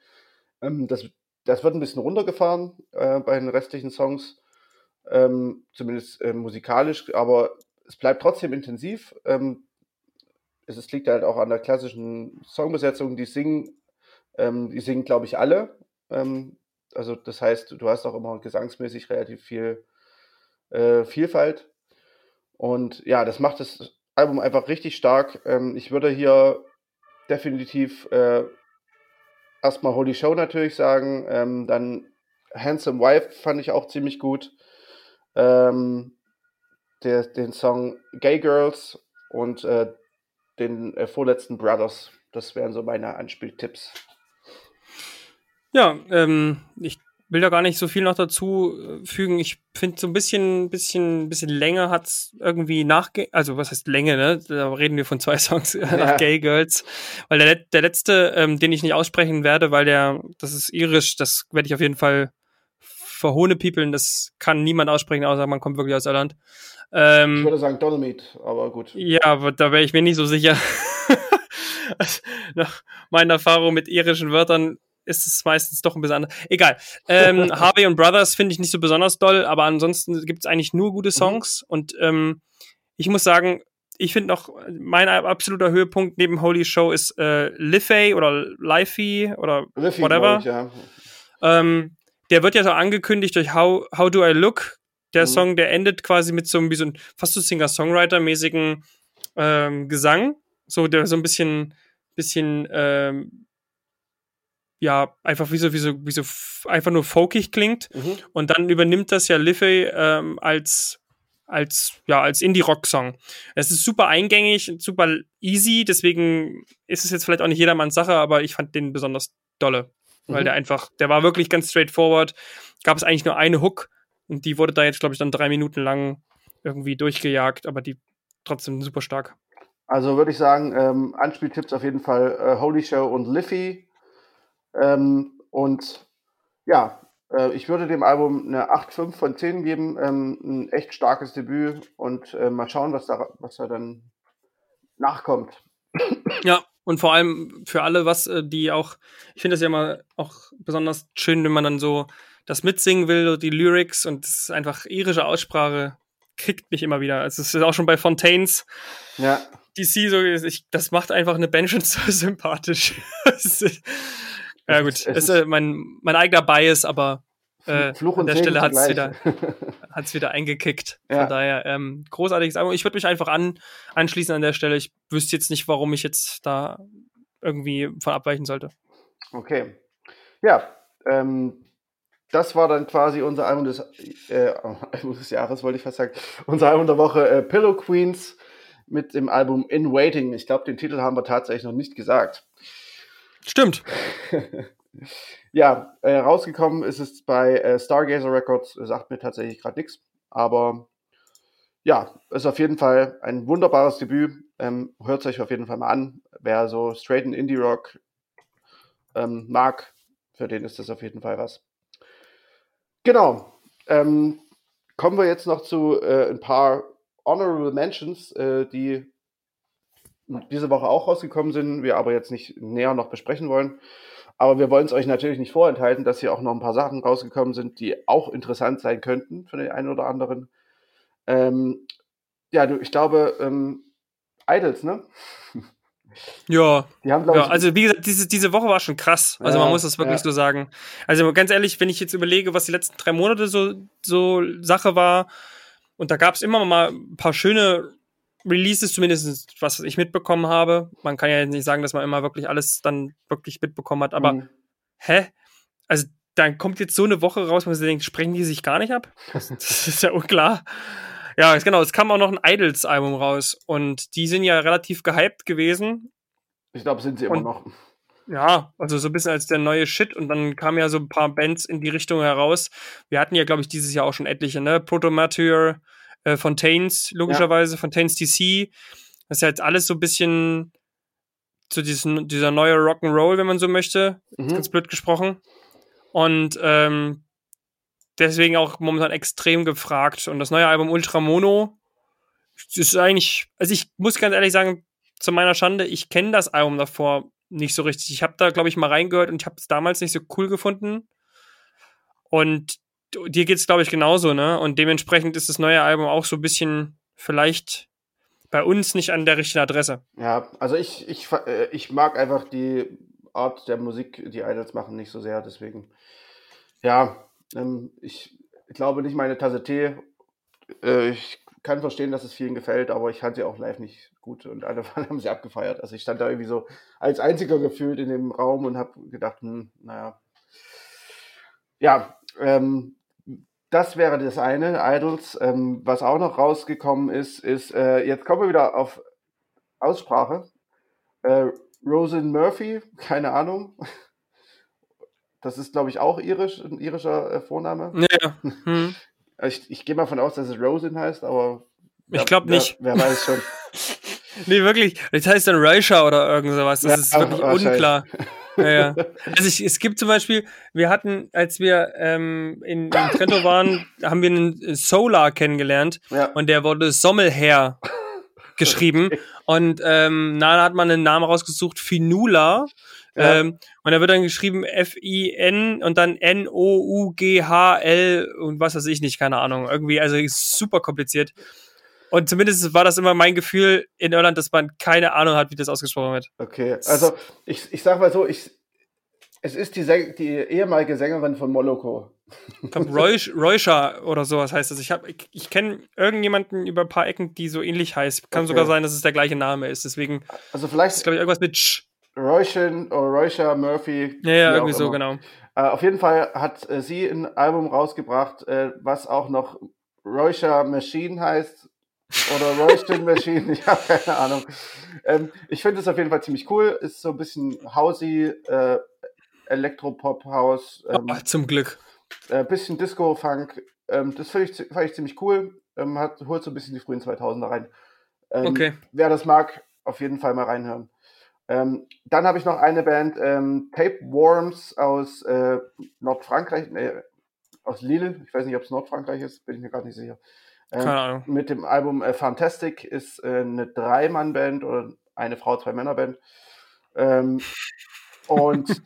Ähm, das, das wird ein bisschen runtergefahren äh, bei den restlichen Songs, ähm, zumindest äh, musikalisch, aber es bleibt trotzdem intensiv. Ähm, es, es, liegt halt auch an der klassischen Songbesetzung, die singen, ähm, die singen, glaube ich, alle. Ähm, also das heißt, du hast auch immer gesangsmäßig relativ viel äh, Vielfalt und ja, das macht das Album einfach richtig stark. Ähm, ich würde hier definitiv äh, erstmal Holy Show natürlich sagen. Ähm, dann Handsome Wife fand ich auch ziemlich gut. Ähm, der, den Song Gay Girls und äh, den äh, vorletzten Brothers. Das wären so meine Anspieltipps. Ja, ähm, ich will da gar nicht so viel noch dazu äh, fügen. Ich finde so ein bisschen, bisschen, bisschen länger hat's irgendwie nachge, also was heißt Länge, ne? Da reden wir von zwei Songs ja. nach Gay Girls. Weil der, der letzte, ähm, den ich nicht aussprechen werde, weil der, das ist irisch, das werde ich auf jeden Fall verhohne People, das kann niemand aussprechen, außer man kommt wirklich aus Irland. Ähm, ich würde sagen Dolomit, aber gut. Ja, aber da wäre ich mir nicht so sicher. nach meiner Erfahrung mit irischen Wörtern ist es meistens doch ein bisschen anders. Egal. Ähm, Harvey und Brothers finde ich nicht so besonders doll, aber ansonsten gibt es eigentlich nur gute mhm. Songs. Mhm. Und ähm, ich muss sagen, ich finde noch, mein absoluter Höhepunkt neben Holy Show ist äh, Liffey oder Lifey oder Liffey, whatever. Ich, ja. ähm, der wird ja so angekündigt durch How, How Do I Look. Der mhm. Song, der endet quasi mit so einem, wie so ein fast so Singer-Songwriter-mäßigen ähm, Gesang. So, der so ein bisschen, bisschen ähm, ja, einfach wie so, wie so, wie so einfach nur folkig klingt. Mhm. Und dann übernimmt das ja Liffey ähm, als als ja als Indie-Rock-Song. Es ist super eingängig, super easy, deswegen ist es jetzt vielleicht auch nicht jedermanns Sache, aber ich fand den besonders dolle, mhm. weil der einfach, der war wirklich ganz straightforward. Gab es eigentlich nur eine Hook und die wurde da jetzt, glaube ich, dann drei Minuten lang irgendwie durchgejagt, aber die trotzdem super stark. Also würde ich sagen, ähm, Anspieltipps auf jeden Fall äh, Holy Show und Liffey ähm, und ja, äh, ich würde dem Album eine 8,5 von 10 geben. Ähm, ein echt starkes Debüt und äh, mal schauen, was da, was da dann nachkommt. Ja, und vor allem für alle, was äh, die auch, ich finde das ja immer auch besonders schön, wenn man dann so das mitsingen will, die Lyrics und es ist einfach irische Aussprache, kriegt mich immer wieder. Also es ist auch schon bei Fontaines. Ja. DC so, ich, das macht einfach eine Band schon so sympathisch. Ja, gut. Es ist äh, mein, mein eigener Bias, aber äh, Fluch und an der Segen Stelle hat es wieder, hat's wieder eingekickt. Ja. Von daher, ähm, großartiges Album. Ich würde mich einfach an, anschließen an der Stelle. Ich wüsste jetzt nicht, warum ich jetzt da irgendwie von abweichen sollte. Okay. Ja, ähm, das war dann quasi unser Album des, äh, Album des Jahres, wollte ich fast sagen. Unser Album der Woche, äh, Pillow Queens mit dem Album In Waiting. Ich glaube, den Titel haben wir tatsächlich noch nicht gesagt. Stimmt. ja, äh, rausgekommen ist es bei äh, Stargazer Records, sagt mir tatsächlich gerade nichts. Aber ja, ist auf jeden Fall ein wunderbares Debüt. Ähm, Hört es euch auf jeden Fall mal an. Wer so straighten Indie Rock ähm, mag, für den ist das auf jeden Fall was. Genau. Ähm, kommen wir jetzt noch zu äh, ein paar Honorable Mentions, äh, die diese Woche auch rausgekommen sind, wir aber jetzt nicht näher noch besprechen wollen. Aber wir wollen es euch natürlich nicht vorenthalten, dass hier auch noch ein paar Sachen rausgekommen sind, die auch interessant sein könnten für den einen oder anderen. Ähm, ja, du, ich glaube, ähm, Idols, ne? Ja, die haben, ja ich, also wie gesagt, diese, diese Woche war schon krass. Also ja, man muss das wirklich ja. so sagen. Also ganz ehrlich, wenn ich jetzt überlege, was die letzten drei Monate so, so Sache war, und da gab es immer mal ein paar schöne Releases, zumindest was ich mitbekommen habe. Man kann ja nicht sagen, dass man immer wirklich alles dann wirklich mitbekommen hat, aber mhm. hä? Also dann kommt jetzt so eine Woche raus, wo man sich denkt, sprechen die sich gar nicht ab? Das, ist ja unklar. Ja, genau, es kam auch noch ein Idols-Album raus und die sind ja relativ gehypt gewesen. Ich glaube, sind sie immer und, noch. Ja, also so ein bisschen als der neue Shit und dann kamen ja so ein paar Bands in die Richtung heraus. Wir hatten ja, glaube ich, dieses Jahr auch schon etliche, ne? Protomateur, äh, Fontaines, logischerweise, ja. Fontaines DC. Das ist ja jetzt alles so ein bisschen so diesen, dieser neue Rock'n'Roll, wenn man so möchte. Mhm. Ganz blöd gesprochen. Und ähm, deswegen auch momentan extrem gefragt. Und das neue Album Ultra Mono ist eigentlich, also ich muss ganz ehrlich sagen, zu meiner Schande, ich kenne das Album davor nicht so richtig. Ich habe da, glaube ich, mal reingehört und ich habe es damals nicht so cool gefunden. Und dir geht's glaube ich genauso, ne? Und dementsprechend ist das neue Album auch so ein bisschen vielleicht bei uns nicht an der richtigen Adresse. Ja, also ich, ich, äh, ich mag einfach die Art der Musik, die Idols machen, nicht so sehr. Deswegen, ja, ähm, ich glaube nicht meine Tasse Tee. Äh, ich kann verstehen, dass es vielen gefällt, aber ich fand sie auch live nicht gut und alle haben sie abgefeiert. Also ich stand da irgendwie so als einziger gefühlt in dem Raum und habe gedacht, hm, naja. Ja, ähm, das wäre das eine, Idols. Ähm, was auch noch rausgekommen ist, ist, äh, jetzt kommen wir wieder auf Aussprache. Äh, Rosen Murphy, keine Ahnung. Das ist, glaube ich, auch irisch, ein irischer äh, Vorname. Ja. Hm. Ich, ich gehe mal von aus, dass es Rosin heißt, aber. Ich glaube nicht. Wer, wer weiß schon. nee, wirklich. Das heißt dann Reisha oder irgend sowas. Das Ja, ist wirklich unklar. Ja, ja. Also ich, es gibt zum Beispiel, wir hatten, als wir ähm, in, in Trento waren, haben wir einen Solar kennengelernt Ja. und der wurde Sommelherr geschrieben. Und ähm, na, da hat man einen Namen rausgesucht, Finula. Ja. Ähm, und da wird dann geschrieben F-I-N und dann N-O-U-G-H-L und was weiß ich nicht, keine Ahnung. Irgendwie, also super kompliziert. Und zumindest war das immer mein Gefühl in Irland, dass man keine Ahnung hat, wie das ausgesprochen wird. Okay, also ich, ich sag mal so, ich, es ist die, Säng die ehemalige Sängerin von Moloko. Ich glaube, Reusha oder sowas heißt das. Ich, hab- ich, ich kenne irgendjemanden über ein paar Ecken, die so ähnlich heißt. Kann Okay. sogar sein, dass es der gleiche Name ist. Deswegen Also ist, vielleicht glaube ich, irgendwas mit Sch. Royshin oder Roysha Murphy. Ja, ja, wie irgendwie so, genau. Äh, auf jeden Fall hat äh, sie ein Album rausgebracht, äh, was auch noch Roysha Machine heißt. Oder Royshin Machine, ich habe keine Ahnung. Ähm, ich finde es auf jeden Fall ziemlich cool. Ist so ein bisschen Housey, äh, Elektropop-House, ähm, Oh, zum Glück. äh, bisschen Disco-Funk. Ähm, das finde ich, fand ich ziemlich cool. Ähm, hat, holt so ein bisschen die frühen 2000er rein. Ähm, Okay. Wer das mag, auf jeden Fall mal reinhören. Ähm, dann habe ich noch eine Band, ähm, Tapeworms aus äh, Nordfrankreich, nee, aus Lille. Ich weiß nicht, ob es Nordfrankreich ist, bin ich mir gerade nicht sicher. Keine Ahnung. mit dem Album äh, Fantastic ist äh, eine Drei-Mann-Band oder eine Frau, zwei Männer-Band. Ähm, und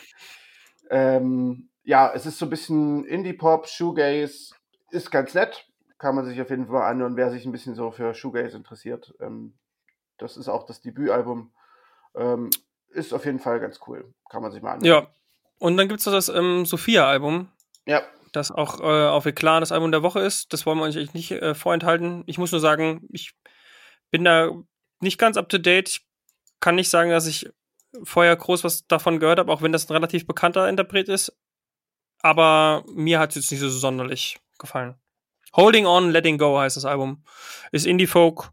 ähm, ja, es ist so ein bisschen Indie-Pop, Shoegaze, ist ganz nett. Kann man sich auf jeden Fall anhören, wer sich ein bisschen so für Shoegaze interessiert. Ähm, das ist auch das Debütalbum. Ähm, ist auf jeden Fall ganz cool. Kann man sich mal anhören. Ja. Und dann gibt es das ähm, Sophia-Album, Ja, das auch äh, auf Eklat das Album der Woche ist. Das wollen wir euch eigentlich nicht äh, vorenthalten. Ich muss nur sagen, ich bin da nicht ganz up to date. Ich kann nicht sagen, dass ich vorher groß was davon gehört habe, auch wenn das ein relativ bekannter Interpret ist. Aber mir hat es jetzt nicht so sonderlich gefallen. Holding On, Letting Go heißt das Album. Ist Indie-Folk.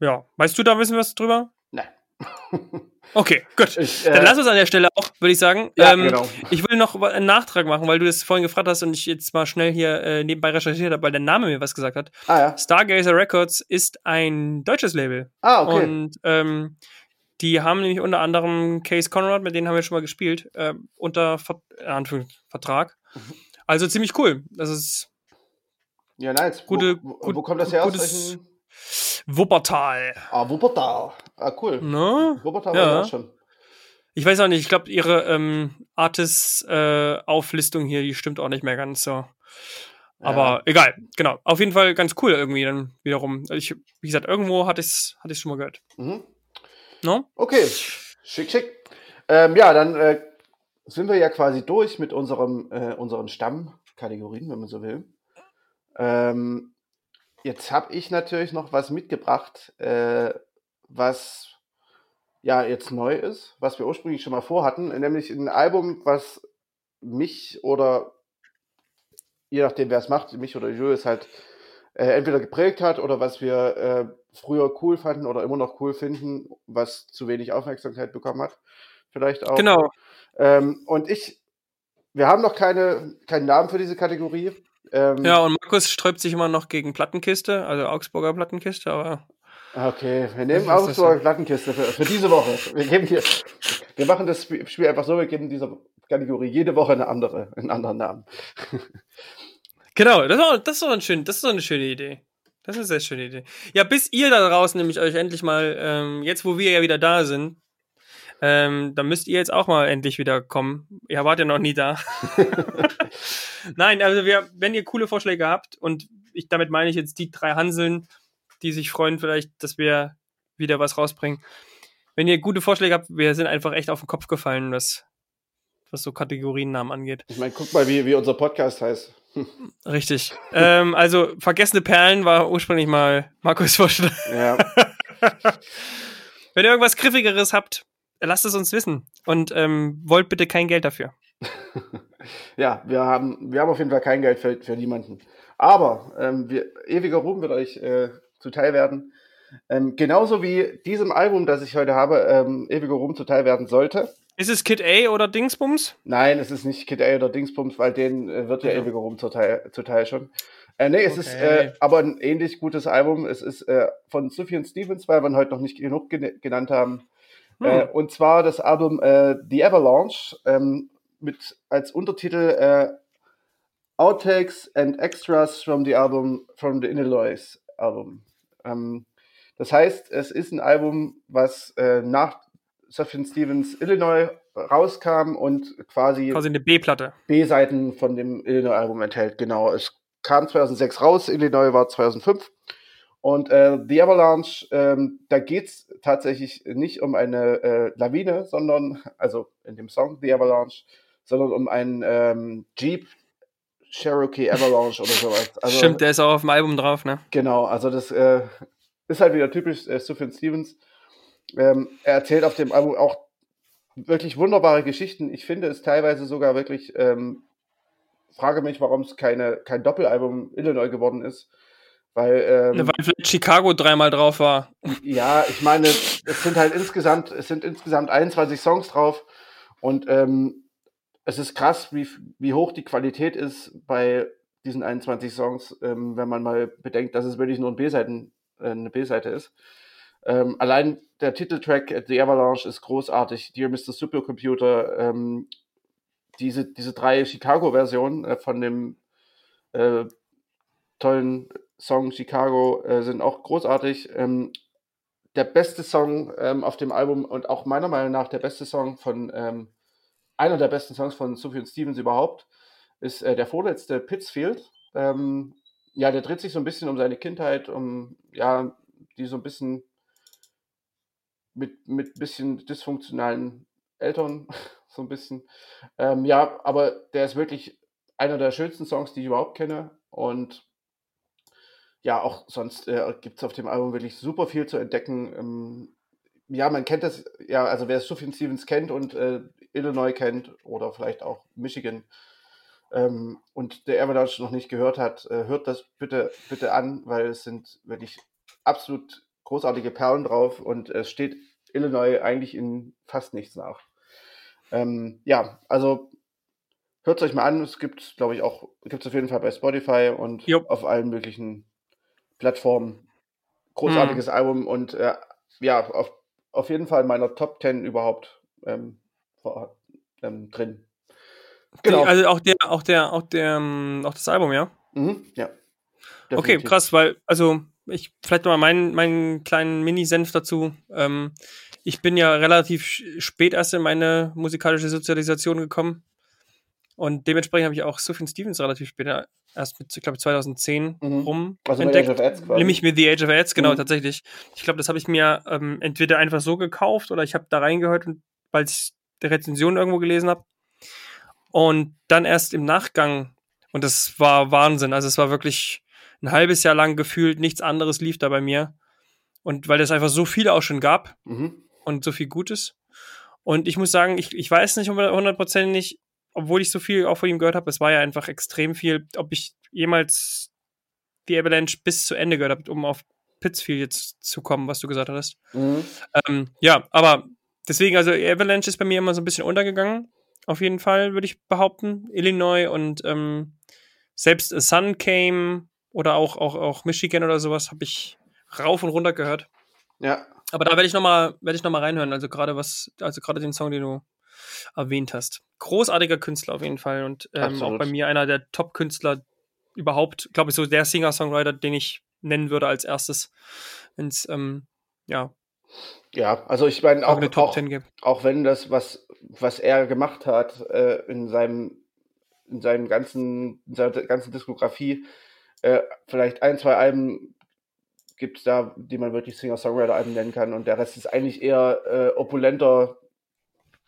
Ja. Weißt du da ein bisschen was drüber? nein. Okay, gut. Ich, Dann äh, lass uns an der Stelle auch, würde ich sagen. ja, ähm, genau. ich will noch einen Nachtrag machen, weil du das vorhin gefragt hast und ich jetzt mal schnell hier äh, nebenbei recherchiert habe, weil der Name mir was gesagt hat. Ah ja. Stargazer Records ist ein deutsches Label. Ah, okay. Und ähm, die haben nämlich unter anderem Case Conrad, mit denen haben wir schon mal gespielt, äh, unter Ver Vertrag. Mhm. Also ziemlich cool. Das ist ja, nice. gute- wo, wo, gut- wo kommt das her? Aus gutes- welchen? Wuppertal. Ah, Wuppertal. Ah, cool. Ne? Wuppertal Ja. war ich auch schon. Ich weiß auch nicht, ich glaube, ihre ähm, Artist-Auflistung hier, die stimmt auch nicht mehr ganz so. Aber egal, genau. Auf jeden Fall ganz cool irgendwie dann wiederum. Ich, wie gesagt, irgendwo hatte ich es hatte ich's schon mal gehört. Mhm. No? Okay, schick, schick. Ähm, ja, dann äh, sind wir ja quasi durch mit unserem, äh, unseren Stammkategorien, wenn man so will. Ähm, jetzt habe ich natürlich noch was mitgebracht, äh, was ja jetzt neu ist, was wir ursprünglich schon mal vorhatten, nämlich ein Album, was mich oder je nachdem, wer es macht, mich oder Julius halt äh, entweder geprägt hat oder was wir äh, früher cool fanden oder immer noch cool finden, was zu wenig Aufmerksamkeit bekommen hat. Vielleicht auch. Genau. Ähm, und ich, wir haben noch keine, keinen Namen für diese Kategorie. Ähm, Ja, und Markus sträubt sich immer noch gegen Plattenkiste, also Augsburger Plattenkiste, aber Okay, wir nehmen Augsburger so. Plattenkiste für, für diese Woche. Wir, geben hier, wir machen das Spiel Spiel einfach so, wir geben dieser Kategorie jede Woche eine andere, einen anderen Namen. genau, das ist, auch, das ist auch ein schön, das ist auch eine schöne Idee. Das ist eine sehr schöne Idee. Ja, bis ihr da draußen nämlich euch endlich mal, ähm, jetzt wo wir ja wieder da sind, ähm, dann müsst ihr jetzt auch mal endlich wieder kommen. Ihr wart ja noch nie da. Nein, also wir, wenn ihr coole Vorschläge habt, und ich damit meine ich jetzt die drei Hanseln, die sich freuen vielleicht, dass wir wieder was rausbringen. Wenn ihr gute Vorschläge habt, wir sind einfach echt auf den Kopf gefallen, was, was so Kategoriennamen angeht. Ich meine, guck mal, wie, wie unser Podcast heißt. Richtig. ähm, also, vergessene Perlen war ursprünglich mal Markus Vorschlag. Ja, Wenn ihr irgendwas Griffigeres habt, lasst es uns wissen. Und ähm, wollt bitte kein Geld dafür. ja wir, haben, wir haben auf jeden Fall kein Geld für, für niemanden. Aber ähm, wir, ewiger Ruhm wird euch äh, zuteil werden. Ähm, genauso wie diesem Album, das ich heute habe, ähm, ewiger Ruhm zuteil werden sollte. Ist es Kid A oder Dingsbums? Nein, es ist nicht Kid A oder Dingsbums, weil den äh, wird ja Ja. ewiger rum zuteil, zuteil schon. Äh, nee, es ist Okay. äh, aber ein ähnlich gutes Album. Es ist äh, von Sufjan Stevens, weil wir ihn heute noch nicht genug gen genannt haben. Äh, Hm. und zwar das Album äh, The Avalanche ähm, mit als Untertitel äh, Outtakes and Extras from the Album from the Illinois Album. Ähm, das heißt, es ist ein Album, was äh, nach Sufjan Stevens Illinois rauskam und quasi Quasi eine B-Platte. B-Seiten von dem Illinois-Album enthält. Genau, es kam 2006 raus, Illinois war 2005. Und äh, The Avalanche, ähm, da geht es tatsächlich nicht um eine äh, Lawine, sondern, also in dem Song The Avalanche, sondern um einen ähm, Jeep Cherokee Avalanche oder sowas. Also, Stimmt, der ist auch auf dem Album drauf, ne? Genau, also das äh, ist halt wieder typisch äh, Sufjan Stevens. Ähm, er erzählt auf dem Album auch wirklich wunderbare Geschichten. Ich finde es teilweise sogar wirklich, ähm, frage mich, warum es keine, kein Doppelalbum Illinois geworden ist. Weil, ähm, Weil vielleicht Chicago dreimal drauf war. ja, ich meine, es sind halt insgesamt, es sind insgesamt 21 Songs drauf und ähm, es ist krass, wie, wie hoch die Qualität ist bei diesen 21 Songs, ähm, wenn man mal bedenkt, dass es wirklich nur ein B-Seiten, äh, eine B-Seite ist. Ähm, allein der Titeltrack äh, The Avalanche ist großartig. Dear Mr. Supercomputer, ähm, diese, diese drei Chicago-Versionen äh, von dem äh, tollen Song Chicago äh, sind auch großartig. Ähm, der beste Song ähm, auf dem Album und auch meiner Meinung nach der beste Song von ähm, einer der besten Songs von Sufjan Stevens überhaupt ist äh, der vorletzte Pittsfield. Ähm, ja, der dreht sich so ein bisschen um seine Kindheit, um ja, die so ein bisschen mit mit bisschen dysfunktionalen Eltern so ein bisschen. Ähm, ja, aber der ist wirklich einer der schönsten Songs, die ich überhaupt kenne und ja, auch sonst äh, gibt es auf dem Album wirklich super viel zu entdecken. Ähm, ja, man kennt das, ja, also wer Sufjan Stevens kennt und äh, Illinois kennt oder vielleicht auch Michigan ähm, und der Avalanche noch nicht gehört hat, äh, hört das bitte, bitte an, weil es sind wirklich absolut großartige Perlen drauf und es steht Illinois eigentlich in fast nichts nach. Ähm, ja, also hört es euch mal an. Es gibt, glaube ich, auch, gibt es auf jeden Fall bei Spotify und Jo. auf allen möglichen Plattformen. Großartiges Album und äh, ja, auf, auf jeden Fall in meiner Top 10 überhaupt ähm, vor, ähm, drin. Genau. Die, also auch der, auch der, auch der, ähm, auch das Album, ja? Mhm, ja. Okay, Definitiv. krass, weil, also, ich, vielleicht mal meinen, meinen kleinen Mini-Senf dazu. Ähm, ich bin ja relativ spät erst in meine musikalische Sozialisation gekommen. Und dementsprechend habe ich auch Sufjan Stevens relativ spät erst mit, ich glaube, 2010 Mhm. rum Also mit entdeckt. Age of Ads quasi. Nämlich mit The Age of Ads, genau, Mhm. tatsächlich. Ich glaube, das habe ich mir ähm, entweder einfach so gekauft oder ich habe da reingehört, weil ich die Rezension irgendwo gelesen habe. Und dann erst im Nachgang, und das war Wahnsinn. Also es war wirklich ein halbes Jahr lang gefühlt, nichts anderes lief da bei mir. Und weil es einfach so viele auch schon gab Mhm. und so viel Gutes. Und ich muss sagen, ich, ich weiß nicht hundertprozentig, obwohl ich so viel auch von ihm gehört habe, es war ja einfach extrem viel, ob ich jemals die Avalanche bis zu Ende gehört habe, um auf Pittsfield jetzt zu kommen, was du gesagt hattest. Mhm. Ähm, ja, aber deswegen, also Avalanche ist bei mir immer so ein bisschen untergegangen. Auf jeden Fall, würde ich behaupten. Illinois und ähm, selbst A Sun Came oder auch, auch, auch Michigan oder sowas habe ich rauf und runter gehört. Ja. Aber da werde ich nochmal werde ich noch mal reinhören. Also gerade was, also gerade den Song, den du erwähnt hast. Großartiger Künstler auf jeden Fall und ähm, auch bei mir einer der Top-Künstler überhaupt, glaube ich, so der Singer-Songwriter, den ich nennen würde als erstes, wenn es ähm, ja Ja, also ich meine auch auch, eine Top auch, 10 gibt. auch wenn das, was, was er gemacht hat äh, in seinem, in seinem ganzen, in seiner ganzen Diskografie, äh, vielleicht ein, zwei Alben gibt es da, die man wirklich Singer-Songwriter-Alben nennen kann und der Rest ist eigentlich eher äh, opulenter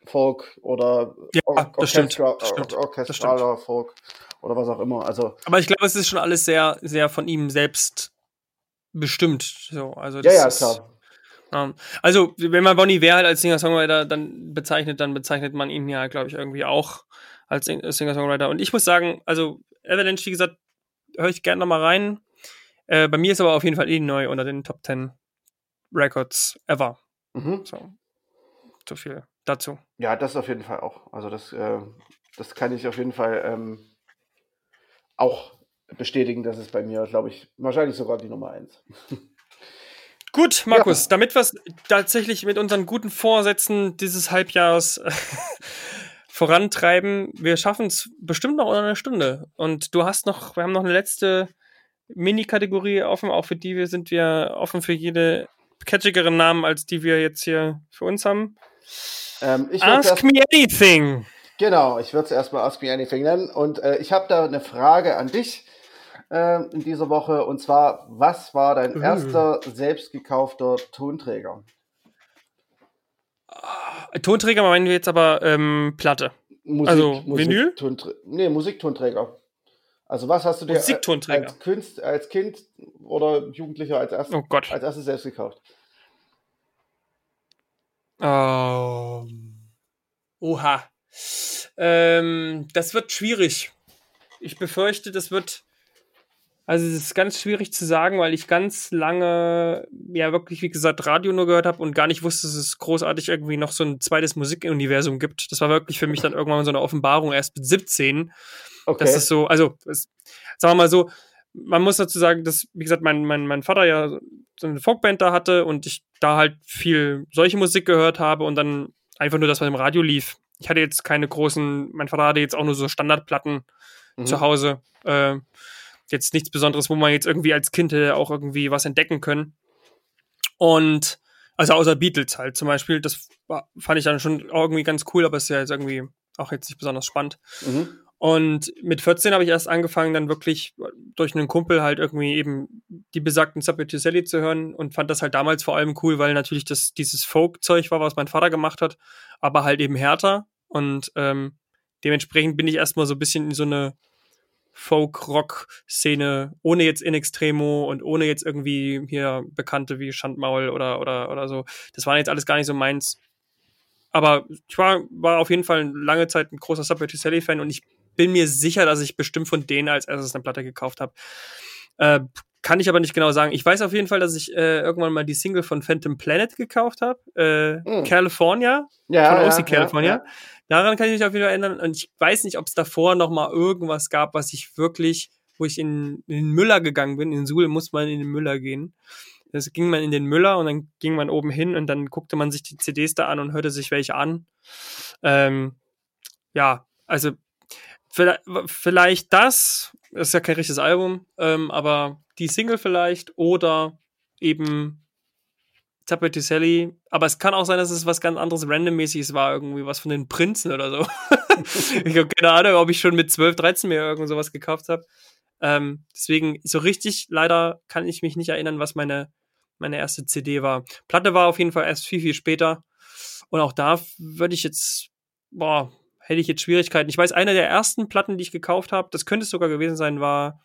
Folk oder Ja, Or- das stimmt, das stimmt, Or- orchestraler Folk oder was auch immer. Also Aber ich glaube, es ist schon alles sehr, sehr von ihm selbst bestimmt. So, also ja, das ja, ist, klar. Ähm, also, wenn man Bonnie Ware halt als Singer-Songwriter dann bezeichnet, dann bezeichnet man ihn ja, glaube ich, irgendwie auch als Sing- Singer-Songwriter. Und ich muss sagen, also Avalanche, wie gesagt, höre ich gerne nochmal rein. Äh, bei mir ist aber auf jeden Fall Illinois unter den Top 10 Records ever. Mhm. So, so viel dazu. Ja, das auf jeden Fall auch. Also das, äh, das kann ich auf jeden Fall ähm, auch bestätigen, dass es bei mir, glaube ich, wahrscheinlich sogar die Nummer eins. Gut, Markus, ja. damit wir es tatsächlich mit unseren guten Vorsätzen dieses Halbjahres vorantreiben, wir schaffen es bestimmt noch eine Stunde. Und du hast noch, wir haben noch eine letzte Mini-Kategorie offen, auch für die wir sind wir offen für jede catchigeren Namen, als die wir jetzt hier für uns haben. Ähm, Ask me anything. Genau, ich würde es erstmal Ask me anything nennen. Und äh, ich habe da eine Frage an dich äh, in dieser Woche. Und zwar, was war dein uh. erster selbst gekaufter Tonträger? Äh, Tonträger meinen wir jetzt aber ähm, Platte. Musik, also Musik, Vinyl? Nee, Musiktonträger. Also was hast du dir als, Künst, als Kind oder Jugendlicher als, erst, oh als erstes selbst gekauft? Ähm, oha. Ähm, das wird schwierig. Ich befürchte, das wird also es ist ganz schwierig zu sagen, weil ich ganz lange ja wirklich, wie gesagt, Radio nur gehört habe und gar nicht wusste, dass es großartig irgendwie noch so ein zweites Musikuniversum gibt. Das war wirklich für mich dann irgendwann so eine Offenbarung erst mit 17. Okay. Das ist so, also es, sagen wir mal so, man muss dazu sagen, dass, wie gesagt, mein, mein, mein Vater ja so eine Folkband da hatte und ich da halt viel solche Musik gehört habe und dann einfach nur das, was im Radio lief. Ich hatte jetzt keine großen, mein Vater hatte jetzt auch nur so Standardplatten mhm. zu Hause. Äh, jetzt nichts Besonderes, wo man jetzt irgendwie als Kind auch irgendwie was entdecken können. Und also außer Beatles halt zum Beispiel, das fand ich dann schon irgendwie ganz cool, aber ist ja jetzt irgendwie auch jetzt nicht besonders spannend. Mhm. Und mit 14 habe ich erst angefangen, dann wirklich durch einen Kumpel halt irgendwie eben die besagten Subway to Sally zu hören und fand das halt damals vor allem cool, weil natürlich das dieses Folk-Zeug war, was mein Vater gemacht hat, aber halt eben härter. Und ähm, dementsprechend bin ich erstmal so ein bisschen in so eine Folk-Rock-Szene, ohne jetzt in Extremo und ohne jetzt irgendwie hier Bekannte wie Schandmaul oder, oder, oder so. Das war jetzt alles gar nicht so meins. Aber ich war, war auf jeden Fall lange Zeit ein großer Subway to Sally-Fan und ich bin mir sicher, dass ich bestimmt von denen als erstes eine Platte gekauft habe. Äh, kann ich aber nicht genau sagen. Ich weiß auf jeden Fall, dass ich äh, irgendwann mal die Single von Phantom Planet gekauft habe. Äh, mm. California. Ja, von OC ja, California. Ja, Daran kann ich mich auf jeden Fall erinnern. Und ich weiß nicht, ob es davor noch mal irgendwas gab, was ich wirklich, wo ich in, in den Müller gegangen bin. In Suhl muss man in den Müller gehen. Das ging man in den Müller und dann ging man oben hin und dann guckte man sich die CDs da an und hörte sich welche an. Ähm, ja, also vielleicht, vielleicht das, ist ja kein richtiges Album, ähm, aber die Single vielleicht oder eben Tapete Sally. Aber es kann auch sein, dass es was ganz anderes randommäßiges war, irgendwie was von den Prinzen oder so. ich habe keine Ahnung, ob ich schon mit 12, 13 mir irgend sowas gekauft habe. Ähm, deswegen, so richtig leider kann ich mich nicht erinnern, was meine, meine erste CD war. Platte war auf jeden Fall erst viel, viel später. Und auch da würde ich jetzt, boah, hätte ich jetzt Schwierigkeiten. Ich weiß, eine der ersten Platten, die ich gekauft habe, das könnte es sogar gewesen sein, war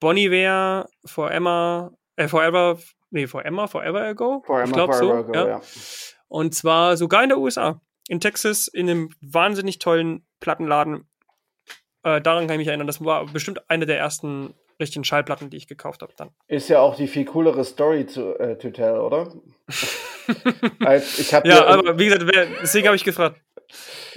Bonnie Ware For Emma, äh, Forever nee, For Emma, Forever Ago. For ich glaube so. Ago, ja. ja. Und zwar sogar in der USA. In Texas, in einem wahnsinnig tollen Plattenladen. Äh, daran kann ich mich erinnern. Das war bestimmt eine der ersten richtigen Schallplatten, die ich gekauft habe dann. Ist ja auch die viel coolere Story zu äh, to tell, oder? Als, ich ja, aber wie gesagt, deswegen habe ich gefragt,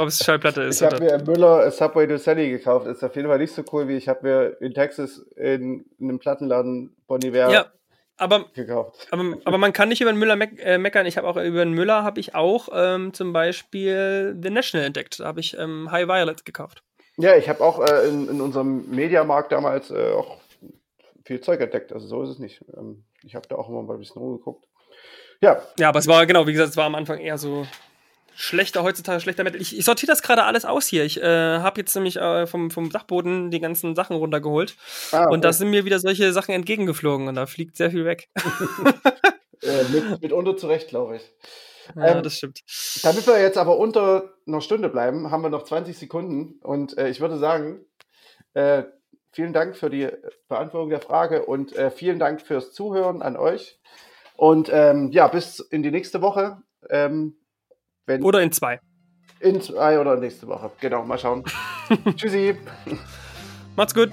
ob es Schallplatte ist. Ich habe mir Müller Subway to Sally gekauft. Ist auf jeden Fall nicht so cool, wie ich habe mir in Texas in, in einem Plattenladen Boniver ja aber, gekauft. Aber, aber man kann nicht über den Müller me äh, meckern. Ich habe auch über den Müller habe ich auch ähm, zum Beispiel The National entdeckt. Da habe ich ähm, High Violet gekauft. Ja, ich habe auch äh, in, in unserem Mediamarkt damals äh, auch viel Zeug entdeckt. Also so ist es nicht. Ähm, ich habe da auch immer mal ein bisschen rumgeguckt. Ja. Ja, aber es war, genau, wie gesagt, es war am Anfang eher so schlechter heutzutage, schlechter Metal. Ich, ich sortiere das gerade alles aus hier. Ich äh, habe jetzt nämlich äh, vom, vom Dachboden die ganzen Sachen runtergeholt. Ah, okay. Und da sind mir wieder solche Sachen entgegengeflogen und da fliegt sehr viel weg. äh, mit, mitunter zurecht, glaube ich. Ja, ähm, das stimmt. Damit wir jetzt aber unter einer Stunde bleiben, haben wir noch 20 Sekunden und äh, ich würde sagen, äh, vielen Dank für die Beantwortung der Frage und äh, vielen Dank fürs Zuhören an euch. Und ähm, ja, bis in die nächste Woche. Ähm, wenn oder in zwei. In zwei oder nächste Woche. Genau, mal schauen. Tschüssi. Macht's gut.